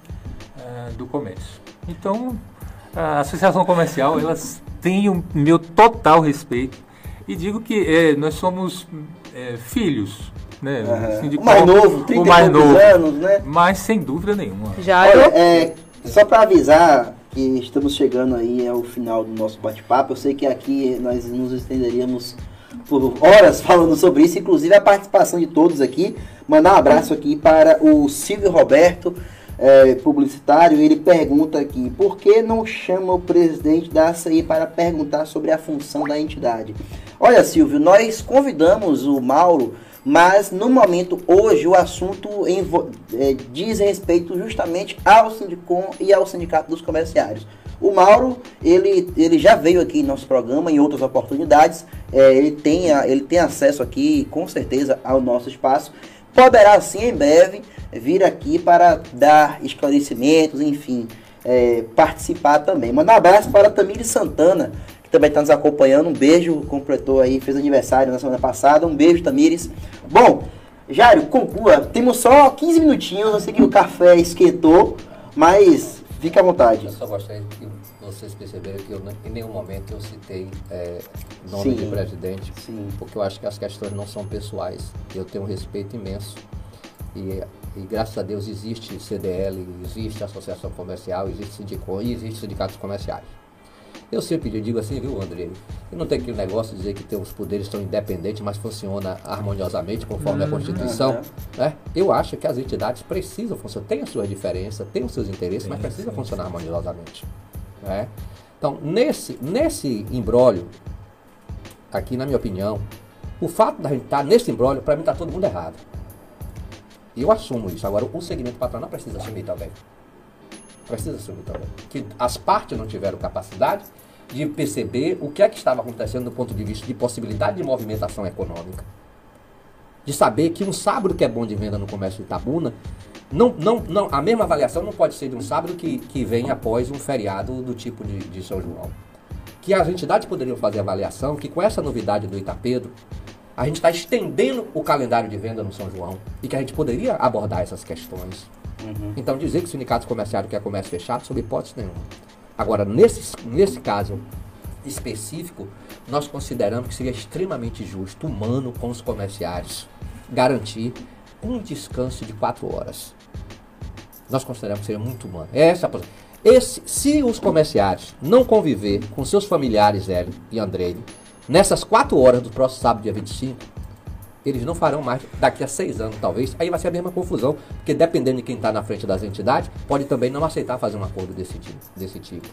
ah, do comércio. Então, a associação comercial elas têm o meu total respeito e digo que é, nós somos é, filhos, né? Sindical- O mais novo, 30 o mais e novo, anos, né? mas sem dúvida nenhuma. Jairo, Olha, é, só para avisar que estamos chegando aí ao final do nosso bate-papo, eu sei que aqui nós nos estenderíamos por horas falando sobre isso, inclusive a participação de todos aqui. Mandar um abraço aqui para o Silvio Roberto, é, publicitário. Ele pergunta aqui: por que não chama o presidente da ACI para perguntar sobre a função da entidade? Olha, Silvio, nós convidamos o Mauro mas no momento hoje o assunto eh, diz respeito justamente ao Sindicom e ao Sindicato dos Comerciários. O Mauro, ele, ele já veio aqui em nosso programa em outras oportunidades, eh, ele, tem a- ele tem acesso aqui com certeza ao nosso espaço, poderá sim em breve vir aqui para dar esclarecimentos, enfim, eh, participar também. Manda um abraço para Tamires Santana, que também está nos acompanhando. Um beijo, completou aí, fez aniversário na semana passada. Um beijo, Tamires. Bom, Jário, conclua. Temos só 15 minutinhos. Eu sei que o café esquentou, mas fique à vontade. Eu só gostaria que vocês perceberam que eu, não- em nenhum momento eu citei é, nome Sim. de presidente, Sim. porque eu acho que as questões não são pessoais. Eu tenho um respeito imenso. E, e graças a Deus existe CDL, existe Associação Comercial, existe Sindicom e existe sindicatos comerciais. Eu sempre digo assim, viu, André? E não tem aquele negócio de dizer que tem os poderes estão independentes, mas funciona harmoniosamente conforme a Constituição. aham. né? Eu acho que as entidades precisam funcionar, tem as suas diferenças, tem os seus interesses, mas Sim, precisa sim, funcionar harmoniosamente. né? Então, nesse, nesse imbróglio, aqui na minha opinião, o fato da gente estar nesse imbróglio, para mim está todo mundo errado. Eu assumo isso. Agora, o segmento patronal precisa assumir também. Precisa assumir também. Que as partes não tiveram capacidade de perceber o que é que estava acontecendo do ponto de vista de possibilidade de movimentação econômica. De saber que um sábado que é bom de venda no comércio de Itabuna, não, não, não, a mesma avaliação não pode ser de um sábado que, que vem após um feriado do tipo de, de São João. Que as entidades poderiam fazer avaliação que com essa novidade do Itapedro, a gente está estendendo o calendário de venda no São João e que a gente poderia abordar essas questões. Então dizer que o sindicato comerciário quer comércio fechado, sob hipótese nenhuma. Agora, nesse, nesse caso específico, nós consideramos que seria extremamente justo, humano com os comerciários, garantir um descanso de quatro horas. Nós consideramos que seria muito humano. Essa é a posição. Esse, se os comerciários não conviver com seus familiares, Hélio e Andrei, nessas quatro horas do próximo sábado, dia 25, Eles não farão mais daqui a seis anos, talvez. Aí vai ser a mesma confusão, porque dependendo de quem está na frente das entidades, pode também não aceitar fazer um acordo desse tipo. Desse tipo.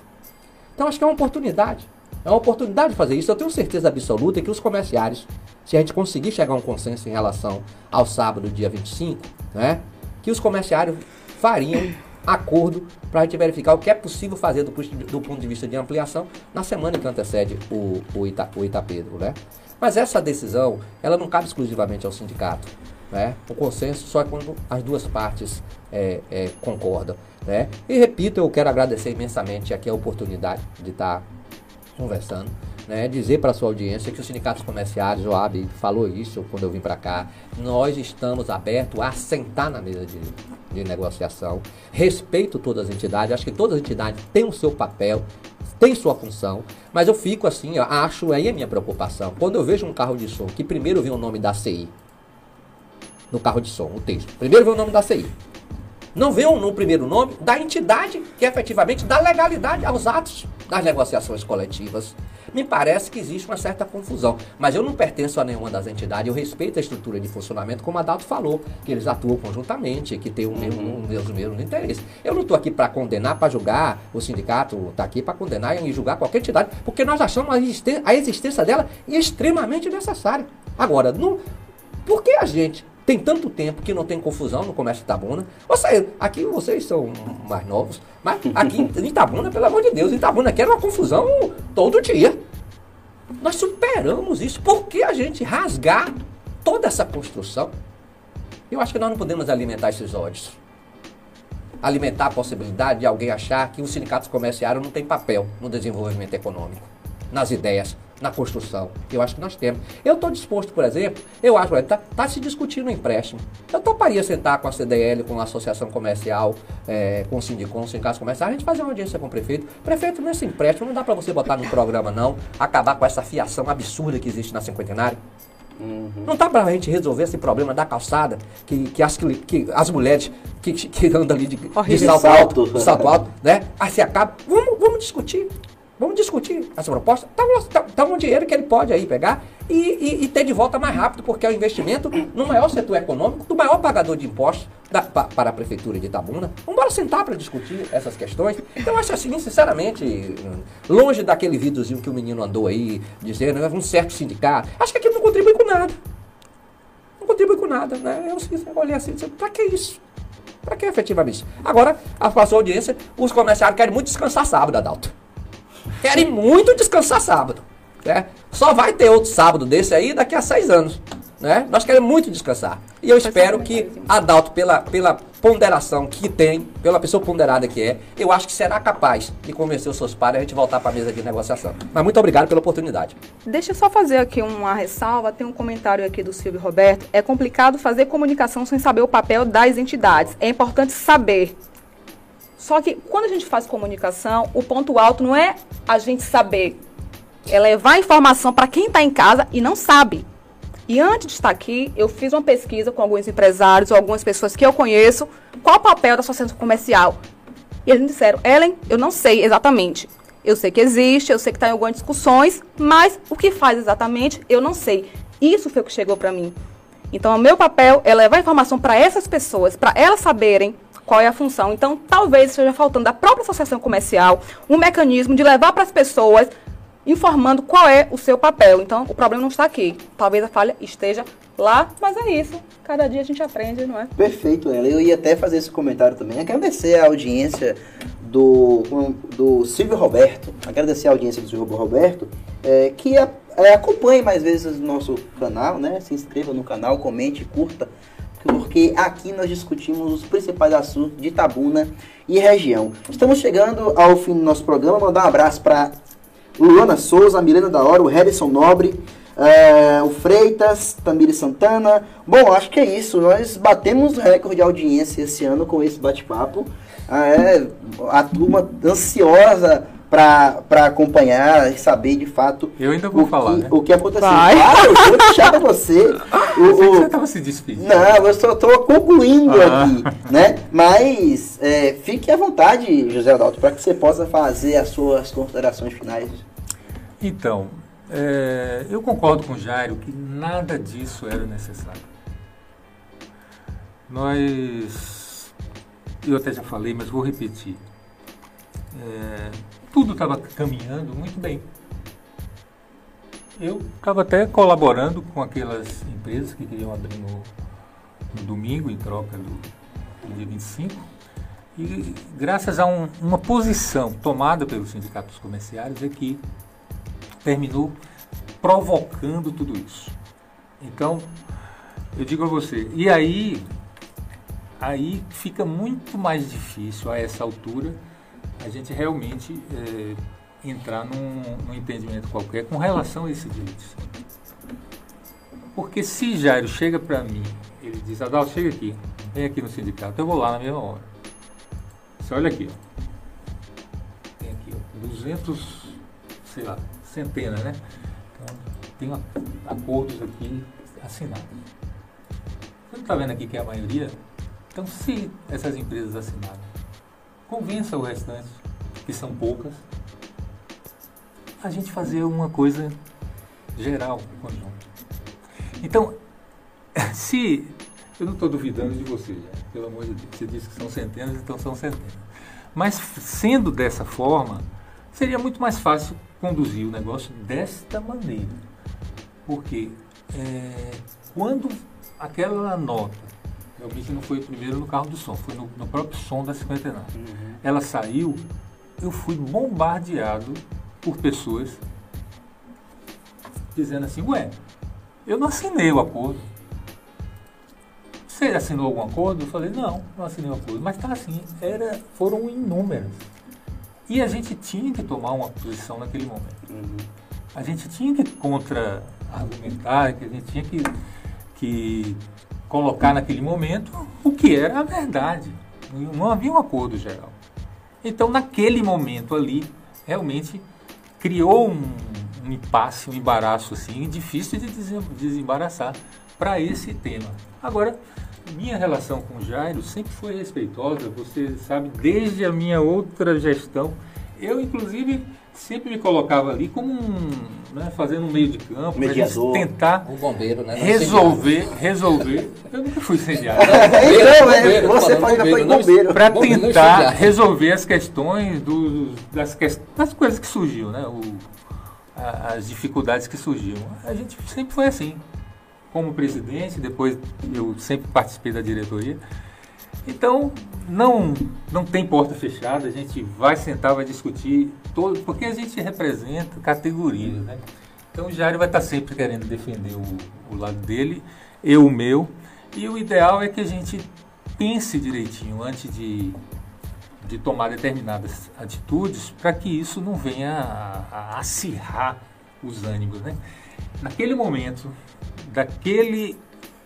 Então acho que é uma oportunidade. É uma oportunidade de fazer isso. Eu tenho certeza absoluta que os comerciários, se a gente conseguir chegar a um consenso em relação ao sábado, dia 25, né, que os comerciários fariam acordo para a gente verificar o que é possível fazer do, do, ponto de vista de ampliação na semana que antecede o, o, Ita, o Itapedro. Né? Mas essa decisão, ela não cabe exclusivamente ao sindicato. Né? O consenso só é quando as duas partes é, é, concordam. Né? E repito, eu quero agradecer imensamente aqui a oportunidade de estar conversando. Né, dizer para sua audiência que os sindicatos comerciais, o AB falou isso quando eu vim para cá, nós estamos abertos a sentar na mesa de, de negociação. Respeito todas as entidades, acho que todas as entidades têm o seu papel, têm sua função, mas eu fico assim, eu acho aí a minha preocupação. Quando eu vejo um carro de som que primeiro vem o nome da CI, no carro de som, o texto, primeiro vem o nome da CI, não vê no primeiro nome da entidade que efetivamente dá legalidade aos atos das negociações coletivas. Me parece que existe uma certa confusão, mas eu não pertenço a nenhuma das entidades, eu respeito a estrutura de funcionamento, como a Dalto falou, que eles atuam conjuntamente, que tem o mesmo, uhum. um, mesmo, mesmo interesse. Eu não estou aqui para condenar, para julgar, o sindicato está aqui para condenar e julgar qualquer entidade, porque nós achamos a existência, a existência dela extremamente necessária. Agora, não, por que a gente tem tanto tempo que não tem confusão no comércio de Itabuna. Ou seja, aqui vocês são mais novos, mas aqui em Itabuna, pelo amor de Deus, Itabuna aqui era uma confusão todo dia. Nós superamos isso. Por que a gente rasgar toda essa construção? Eu acho que nós não podemos alimentar esses ódios. Alimentar a possibilidade de alguém achar que os sindicatos comerciários não têm papel no desenvolvimento econômico, nas ideias, na construção. Eu acho que nós temos. Eu estou disposto, por exemplo, eu acho, está tá se discutindo um empréstimo. Eu toparia sentar com a CDL, com a Associação Comercial, é, com o Sindicom, com o Sindicato Comercial, a gente fazer uma audiência com o prefeito. Prefeito, nesse empréstimo não dá para você botar no programa, não, acabar com essa fiação absurda que existe na cinquentenária. Uhum. Não dá para a gente resolver esse problema da calçada, que, que, as, que as mulheres que, que andam ali de, de salto, alto, salto alto, né? Aí se acaba. Vamos, vamos discutir. Vamos discutir essa proposta. Tá, tá, tá um dinheiro que ele pode aí pegar e, e, e, ter de volta mais rápido, porque é o investimento no maior setor econômico, do maior pagador de impostos da, pa, para a Prefeitura de Itabuna. Vamos sentar para discutir essas questões. Então, acho assim, sinceramente, longe daquele videozinho que o menino andou aí, dizendo, um certo sindicato, acho que aquilo não contribui com nada. Não contribui com nada, né? Eu, olhei assim e disse, para que isso? Para que efetivamente? Agora, a sua audiência, os comerciários querem muito descansar sábado, Adalto querem muito descansar sábado. Né? Só vai ter outro sábado desse aí daqui a seis anos. Né? Nós queremos muito descansar. E eu espero que Adalto, pela, pela ponderação que tem, pela pessoa ponderada que é, eu acho que será capaz de convencer os seus pares a gente voltar para a mesa de negociação. Mas muito obrigado pela oportunidade. Deixa eu só fazer aqui uma ressalva. Tem um comentário aqui do Silvio Roberto. É complicado fazer comunicação sem saber o papel das entidades. É importante saber só que quando a gente faz comunicação, o ponto alto não é a gente saber, é levar informação para quem está em casa e não sabe. E antes de estar aqui, eu fiz uma pesquisa com alguns empresários algumas pessoas que eu conheço, qual o papel da associação comercial. E eles me disseram, Ellen, eu não sei exatamente. Eu sei que existe, eu sei que está em algumas discussões, mas o que faz exatamente, eu não sei. Isso foi o que chegou para mim. Então, o meu papel é levar informação para essas pessoas, para elas saberem qual é a função. Então, talvez esteja faltando da própria associação comercial um mecanismo de levar para as pessoas informando qual é o seu papel. Então, o problema não está aqui. Talvez a falha esteja lá, mas é isso. Cada dia a gente aprende, não é? Perfeito, ela. Eu ia até fazer esse comentário também. Agradecer a audiência do, do Silvio Roberto. Agradecer a audiência do Silvio Roberto, é, que é, acompanhe mais vezes o nosso canal, né? Se inscreva no canal, comente, curta porque aqui nós discutimos os principais assuntos de Tabuna e região. Estamos chegando ao fim do nosso programa. Mandar um abraço para Luana Souza, Milena da Hora, o Harrison Nobre, é, o Freitas, Tamiri Santana. Bom, acho que é isso. Nós batemos recorde de audiência esse ano com esse bate-papo. É, a turma ansiosa para acompanhar e saber de fato eu ainda vou o, falar, que, né? o que aconteceu. Vai. Claro, eu vou deixar para você. (laughs) o, o, você estava se despedindo. Não, eu só estou concluindo ah. aqui, né? Mas é, fique à vontade, José Adalto, para que você possa fazer as suas considerações finais. Então, é, eu concordo com o Jairo que nada disso era necessário. Nós, eu até já falei, mas vou repetir. É, tudo estava caminhando muito bem. Eu estava até colaborando com aquelas empresas que queriam abrir no, no domingo, em troca do, do dia 25. E graças a um, uma posição tomada pelos sindicatos comerciais é que terminou provocando tudo isso. Então, eu digo a você, e aí, aí fica muito mais difícil a essa altura a gente realmente é, entrar num, num, entendimento qualquer com relação a esse direito. Porque se Jairo chega para mim, ele diz, Adal, chega aqui, vem aqui no sindicato, eu vou lá na mesma hora. Você olha aqui, ó. Tem aqui, ó, 200, sei lá, centenas, né? Então, tem acordos aqui assinados. Você não está vendo aqui que é a maioria? Então, se essas empresas assinaram, convença o restante, que são poucas, a gente fazer uma coisa geral, conjunto. Então, (laughs) se eu não estou duvidando de você, pelo amor de Deus, você disse que são centenas, então são centenas. Mas sendo dessa forma, seria muito mais fácil conduzir o negócio desta maneira. Porque é, quando aquela nota, realmente não foi primeiro no carro do som, foi no, no próprio som da 59, uhum. ela saiu, eu fui bombardeado por pessoas dizendo assim, ué, eu não assinei o acordo. Você assinou algum acordo? Eu falei, não, não assinei o acordo. Mas tá assim, era, foram inúmeras. E a gente tinha que tomar uma posição naquele momento. Uhum. A gente tinha que contra-argumentar, que a gente tinha que, que colocar naquele momento o que era a verdade. Não havia um acordo geral. Então, naquele momento ali, realmente criou um, um impasse, um embaraço assim, difícil de desembaraçar para esse tema. Agora, minha relação com o Jairo sempre foi respeitosa, você sabe, desde a minha outra gestão. Eu, inclusive, sempre me colocava ali como um, né, fazendo um meio de campo, Mediador. tentar um bombeiro, né? resolver, resolver. Eu nunca fui incendiário. Então, é, você pode foi bombeiro. Para tentar resolver as questões do, das, das coisas que surgiam, né? O, a, as dificuldades que surgiam. A gente sempre foi assim como presidente, depois eu sempre participei da diretoria. Então, não, não tem porta fechada, a gente vai sentar, vai discutir, todo, porque a gente representa categorias, né? Então o Jair vai estar sempre querendo defender o, o lado dele, eu o meu, e o ideal é que a gente pense direitinho antes de, de tomar determinadas atitudes para que isso não venha a, a acirrar os ânimos, né? Naquele momento, daquele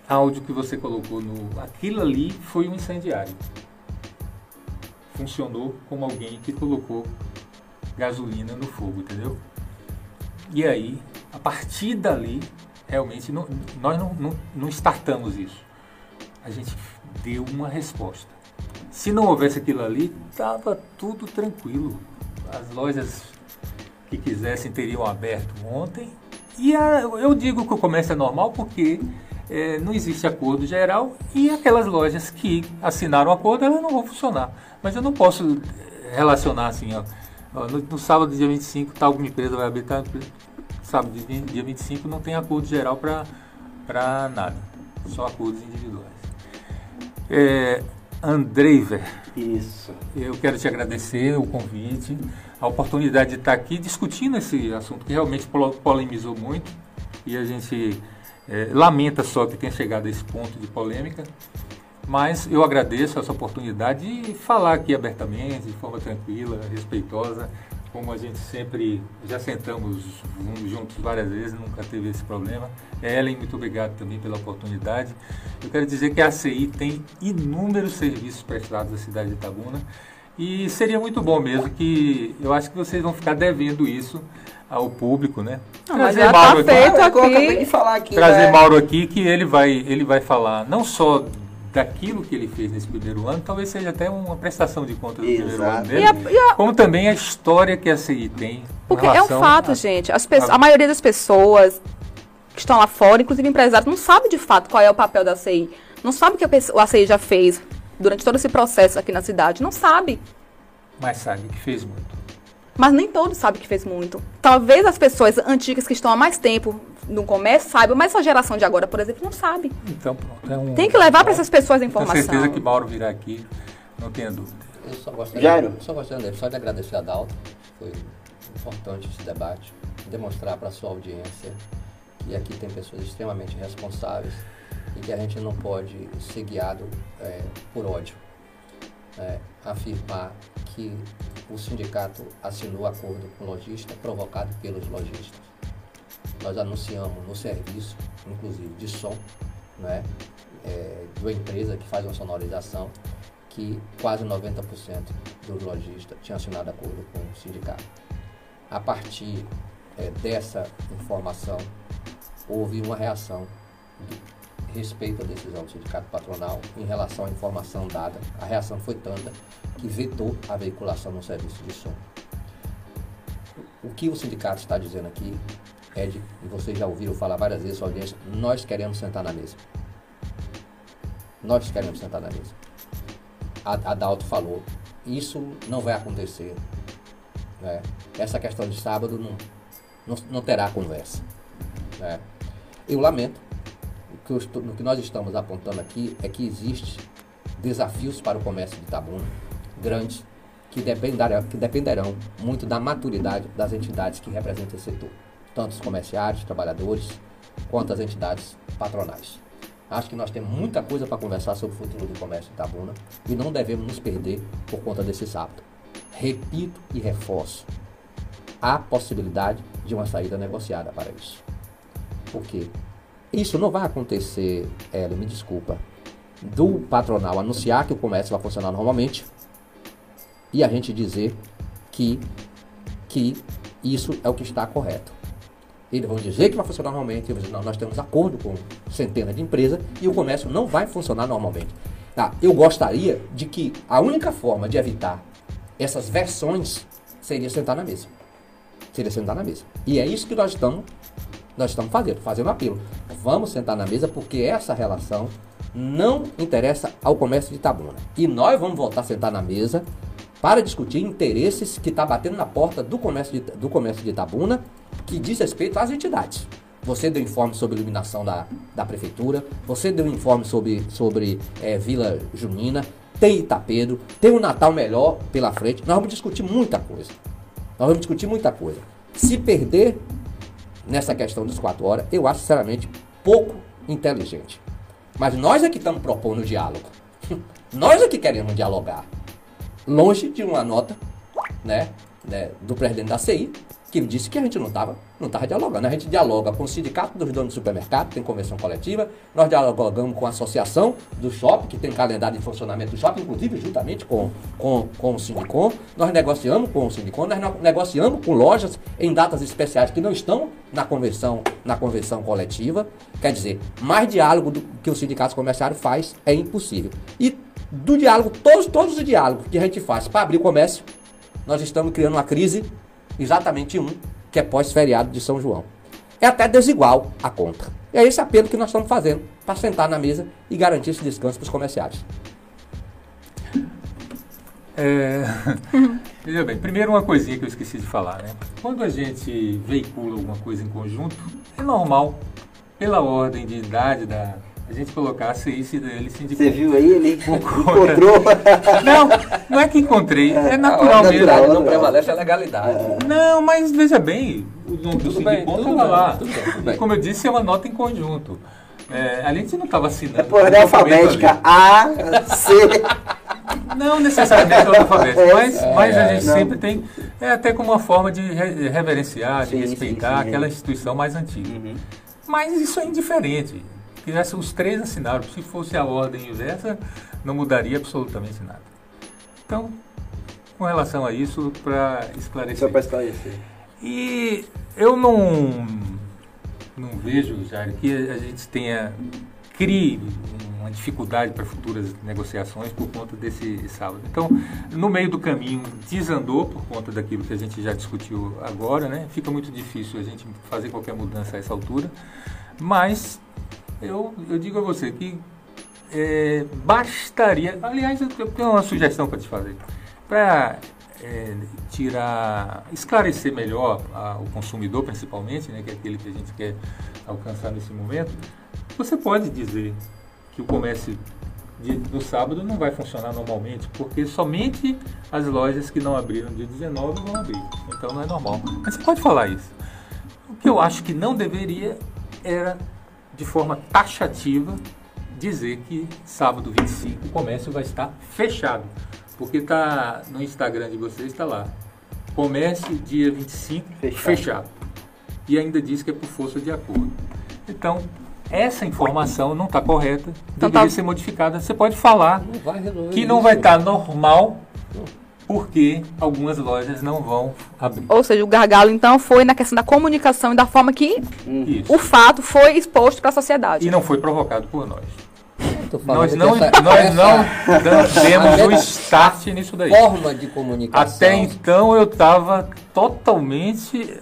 áudio que você colocou no. Aquilo ali foi um incendiário. Funcionou como alguém que colocou gasolina no fogo, entendeu? E aí, a partir dali, realmente, não, nós não, não, não startamos isso. A gente deu uma resposta. Se não houvesse aquilo ali, estava tudo tranquilo. As lojas que quisessem teriam aberto ontem e a, eu digo que o comércio é normal porque é, não existe acordo geral e aquelas lojas que assinaram o acordo elas não vão funcionar. Mas eu não posso relacionar assim, ó, no, no, sábado, dia 25, tal uma empresa vai abrir, tá, sábado, dia 25, não tem acordo geral para nada, só acordos individuais. É, Andreiver. Isso. Eu quero te agradecer o convite a oportunidade de estar aqui discutindo esse assunto que realmente polemizou muito e a gente é, lamenta só que tenha chegado a esse ponto de polêmica, mas eu agradeço essa oportunidade de falar aqui abertamente, de forma tranquila, respeitosa, como a gente sempre já sentamos juntos várias vezes, nunca teve esse problema. Ellen, muito obrigado também pela oportunidade. Eu quero dizer que a ACI tem inúmeros serviços prestados à cidade de Itabuna e seria muito bom mesmo que eu acho que vocês vão ficar devendo isso ao público, né? Não, trazer mas Mauro tá aqui, aqui. falar aqui trazer né? Mauro aqui que ele vai ele vai falar não só daquilo que ele fez nesse primeiro ano, talvez seja até uma prestação de contas do primeiro ano dele. E a- e a- Como também a história que a CI tem. em Porque é um fato, a- gente. As pessoas, a- a maioria das pessoas que estão lá fora, inclusive empresários, não sabe de fato qual é o papel da CI. Não sabe o que a CI já fez durante todo esse processo aqui na cidade. Não sabe. Mas sabe que fez muito. Mas nem todos sabem que fez muito. Talvez as pessoas antigas que estão há mais tempo no comércio saibam, mas essa geração de agora, por exemplo, não sabe. Então, pronto. É um, Tem que levar para essas pessoas a Tenho informação. certeza que Mauro virá aqui, não tenha dúvida. Eu só gostaria, só gostaria só de agradecer a Dalton. Foi importante esse debate. Demonstrar para a sua audiência que aqui tem pessoas extremamente responsáveis e que a gente não pode ser guiado eh, por ódio. É, afirmar que o sindicato assinou acordo com o lojista provocado pelos lojistas. Nós anunciamos no serviço, inclusive de som, né, é, de uma empresa que faz uma sonorização, que quase 90% dos lojistas tinham assinado acordo com o sindicato. A partir é, dessa informação, houve uma reação respeito à decisão do sindicato patronal em relação à informação dada. A reação foi tanta que vetou a veiculação no serviço de som. O que o sindicato está dizendo aqui é e vocês já ouviram falar várias vezes, sua audiência, nós queremos sentar na mesa. Nós queremos sentar na mesa. A, a Dalto falou, isso não vai acontecer. né? Essa questão de sábado não, não, não terá conversa. né? Eu lamento, que, estou- no que nós estamos apontando aqui é que existe desafios para o comércio de Itabuna, grandes, que dependerão, que dependerão muito da maturidade das entidades que representam esse setor, tanto os comerciários, trabalhadores, quanto as entidades patronais. Acho que nós temos muita coisa para conversar sobre o futuro do comércio de Itabuna e não devemos nos perder por conta desse sábado. Repito e reforço, há possibilidade de uma saída negociada para isso. Por quê? Isso não vai acontecer, Hélio, me desculpa, do patronal anunciar que o comércio vai funcionar normalmente e a gente dizer que, que isso é o que está correto. Eles vão dizer que vai funcionar normalmente, dizer, nós temos acordo com centenas de empresas e o comércio não vai funcionar normalmente. Tá, eu gostaria de que a única forma de evitar essas versões seria sentar na mesa. Seria sentar na mesa. E é isso que nós estamos, nós estamos fazendo, fazendo apelo. Vamos sentar na mesa porque essa relação não interessa ao comércio de Itabuna. E nós vamos voltar a sentar na mesa para discutir interesses que está batendo na porta do comércio, de, do comércio de Itabuna, que diz respeito às entidades. Você deu informe sobre iluminação da, da prefeitura, você deu informe sobre, sobre eh, Vila Junina, tem Itapedo, tem o Natal melhor pela frente. Nós vamos discutir muita coisa. Nós vamos discutir muita coisa. Se perder nessa questão dos quatro horas, eu acho sinceramente pouco inteligente. Mas nós é que estamos propondo o diálogo. (laughs) nós é que queremos dialogar. Longe de uma nota né, né, do presidente da CI, que disse que a gente não estava não tava dialogando. A gente dialoga com o sindicato dos donos do supermercado, tem convenção coletiva, nós dialogamos com a associação do shopping, que tem calendário de funcionamento do shopping, inclusive juntamente com, com, com o Sindicom, nós negociamos com o Sindicom, nós negociamos com lojas em datas especiais que não estão na convenção, na convenção coletiva. Quer dizer, mais diálogo do que o sindicato comerciário faz é impossível. E do diálogo, todos, todos os diálogos que a gente faz para abrir o comércio, nós estamos criando uma crise, exatamente um, que é pós-feriado de São João. É até desigual a conta. E é esse apelo que nós estamos fazendo para sentar na mesa e garantir esse descanso para os comerciários. É, (laughs) veja bem, primeiro uma coisinha que eu esqueci de falar, né? Quando a gente veicula alguma coisa em conjunto, é normal, pela ordem de idade da. A gente colocar a CI e ele sindicou. Você viu aí? Ele (laughs) encontrou. (laughs) Não, não é que encontrei, é É, natural é mesmo. natural, não prevalece a legalidade. Não, mas veja bem, o nome do tudo estava lá. tudo bem, tudo E bem. como eu disse, é uma nota em conjunto. É, a gente não estava assinando. É por ordem um documento alfabética. ali. A, C. Não necessariamente ordem alfabética, É, mas, mas a é, gente não. sempre tem. É até como uma forma de re- reverenciar, de Sim, sim, respeitar sim, aquela é. instituição mais antiga. Uhum. Mas isso é indiferente. Já os três assinaram. Se fosse a ordem inversa, não mudaria absolutamente nada. Então, com relação a isso, para Só esclarecer. para esclarecer. E eu não, não vejo, Jair, que a gente tenha crie uma dificuldade para futuras negociações por conta desse sábado. Então, no meio do caminho, desandou por conta daquilo que a gente já discutiu agora, né? Fica muito difícil a gente fazer qualquer mudança a essa altura, mas eu, eu digo a você que é, bastaria. Aliás, eu tenho uma sugestão para te fazer. Para é, tirar, esclarecer melhor a, o consumidor, principalmente, né, que é aquele que a gente quer alcançar nesse momento, você pode dizer que o comércio de, do sábado não vai funcionar normalmente, porque somente as lojas que não abriram dia 19 vão abrir. Então não é normal. Mas você pode falar isso. O que eu acho que não deveria era, de forma taxativa, dizer que sábado 25 o comércio vai estar fechado. Porque tá no Instagram de vocês, está lá. Comércio dia 25 fechado. fechado. E ainda diz que é por força de acordo. Então, essa informação não está correta, então, deveria tá... ser modificada. Você pode falar não que não vai estar tá normal porque algumas lojas não vão abrir. Ou seja, o gargalo então foi na questão da comunicação e da forma que Isso. o fato foi exposto para a sociedade. E não foi provocado por nós. Nós não, (laughs) essa, nós não demos o start nisso daí. Forma de comunicação. Até então eu estava totalmente.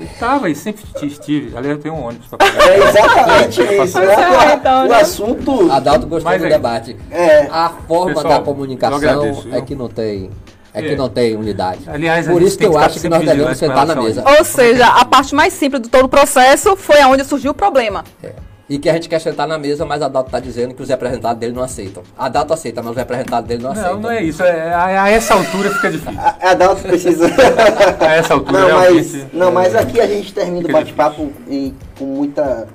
Estava é, e sempre estive. Aliás, eu tenho um ônibus para pagar. É exatamente isso. É, então, o né? assunto. Adalto gostou Mas do é, debate. É. A forma Pessoal, da comunicação agradeço, é que não tem. É que é. não tem unidade. Aliás, Por isso que eu acho que nós devemos sentar na mesa. Ou seja, a parte mais simples de todo o processo foi aonde surgiu o problema. É e que a gente quer sentar na mesa, mas a Dato está dizendo que os representados dele não aceitam. A Dato aceita, mas os representados dele não, não aceitam. Não, não é isso. É, a, a, essa altura fica difícil. A, a Dato precisa. (laughs) a essa altura não, mas, não, mas aqui a gente termina o bate-papo com muita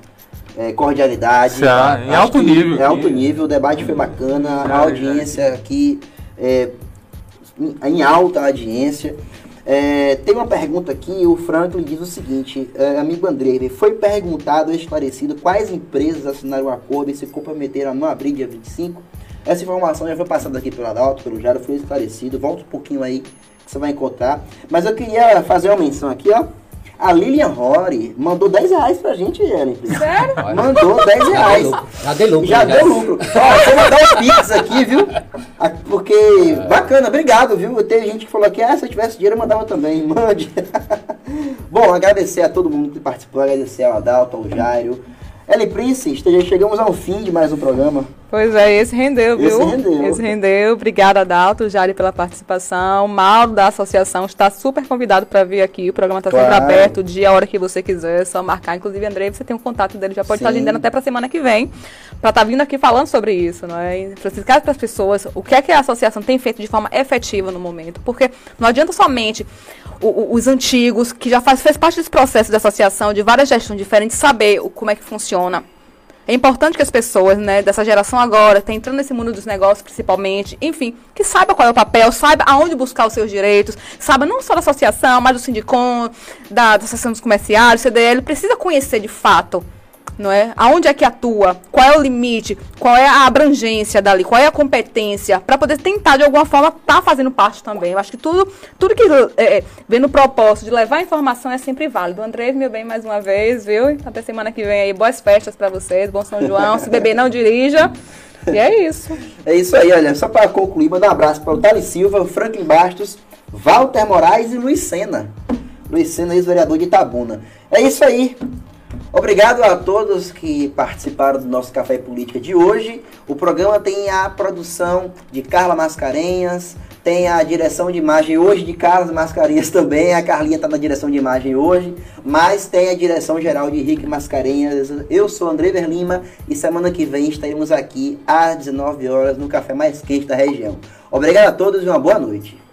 é, cordialidade. Já, em alto nível. Em alto nível, o debate foi bacana, a audiência aqui é, em alta audiência. É, tem uma pergunta aqui, o Franklin diz o seguinte, é, amigo André, foi perguntado esclarecido quais empresas assinaram o acordo e se comprometeram a não abrir dia 25? Essa informação já foi passada aqui pelo Adalto, pelo Jaro, foi esclarecido, volta um pouquinho aí que você vai encontrar. Mas eu queria fazer uma menção aqui, ó, a Lilian Rory mandou 10 reais pra gente, Ellen. Sério? Mandou 10 reais. Já deu lucro. Já, deu lucro. Ó, vou mandar um pix aqui, viu? Porque, bacana, obrigado, viu? Tem gente que falou que, ah, se eu tivesse dinheiro eu mandava também. (laughs) Mande. Bom, agradecer a todo mundo que participou, agradecer ao Adalto, ao Jairo. Ellen Prince, chegamos ao fim de mais um programa. Pois é, esse rendeu, viu? Esse rendeu. Esse rendeu. Obrigada, Adalto, Jari, pela participação. Mauro, da associação, está super convidado para vir aqui. O programa está claro. sempre aberto, o dia, a hora que você quiser, é só marcar. Inclusive, André, você tem um contato dele, já pode Sim. estar agendando até para semana que vem, para estar tá vindo aqui falando sobre isso, não é? Para explicar para as pessoas o que é que a associação tem feito de forma efetiva no momento. Porque não adianta somente o, os antigos, que já faz, fez parte desse processo de associação, de várias gestões diferentes, saber o, como é que funciona. É importante que as pessoas, né, dessa geração agora, tá entrando nesse mundo dos negócios principalmente, enfim, que saiba qual é o papel, saiba aonde buscar os seus direitos, saiba não só da associação, mas do sindicom, da, da associação dos comerciários, CDL, precisa conhecer de fato não é? Aonde é que atua? Qual é o limite? Qual é a abrangência dali? Qual é a competência? Para poder tentar, de alguma forma, estar tá fazendo parte também. Eu acho que tudo, tudo que é, é, vem no propósito de levar informação é sempre válido. André, meu bem, mais uma vez, viu? Até semana que vem aí. Boas festas para vocês. Bom São João. Se beber, não dirija. E é isso. É isso aí, olha. Só para concluir, mandar um abraço para o Dali Silva, Franklin Bastos, Walter Moraes e Luiz Sena. Luiz Sena, ex-vereador de Itabuna. É isso aí. Obrigado a todos que participaram do nosso Café Política de hoje. O programa tem a produção de Carla Mascarenhas, tem a direção de imagem hoje de Carlos Mascarenhas (laughs) também. A Carlinha está na direção de imagem hoje, mas tem a direção geral de Henrique Mascarenhas. Eu sou André Verlima e semana que vem estaremos aqui às 19 horas no café mais quente da região. Obrigado a todos e uma boa noite.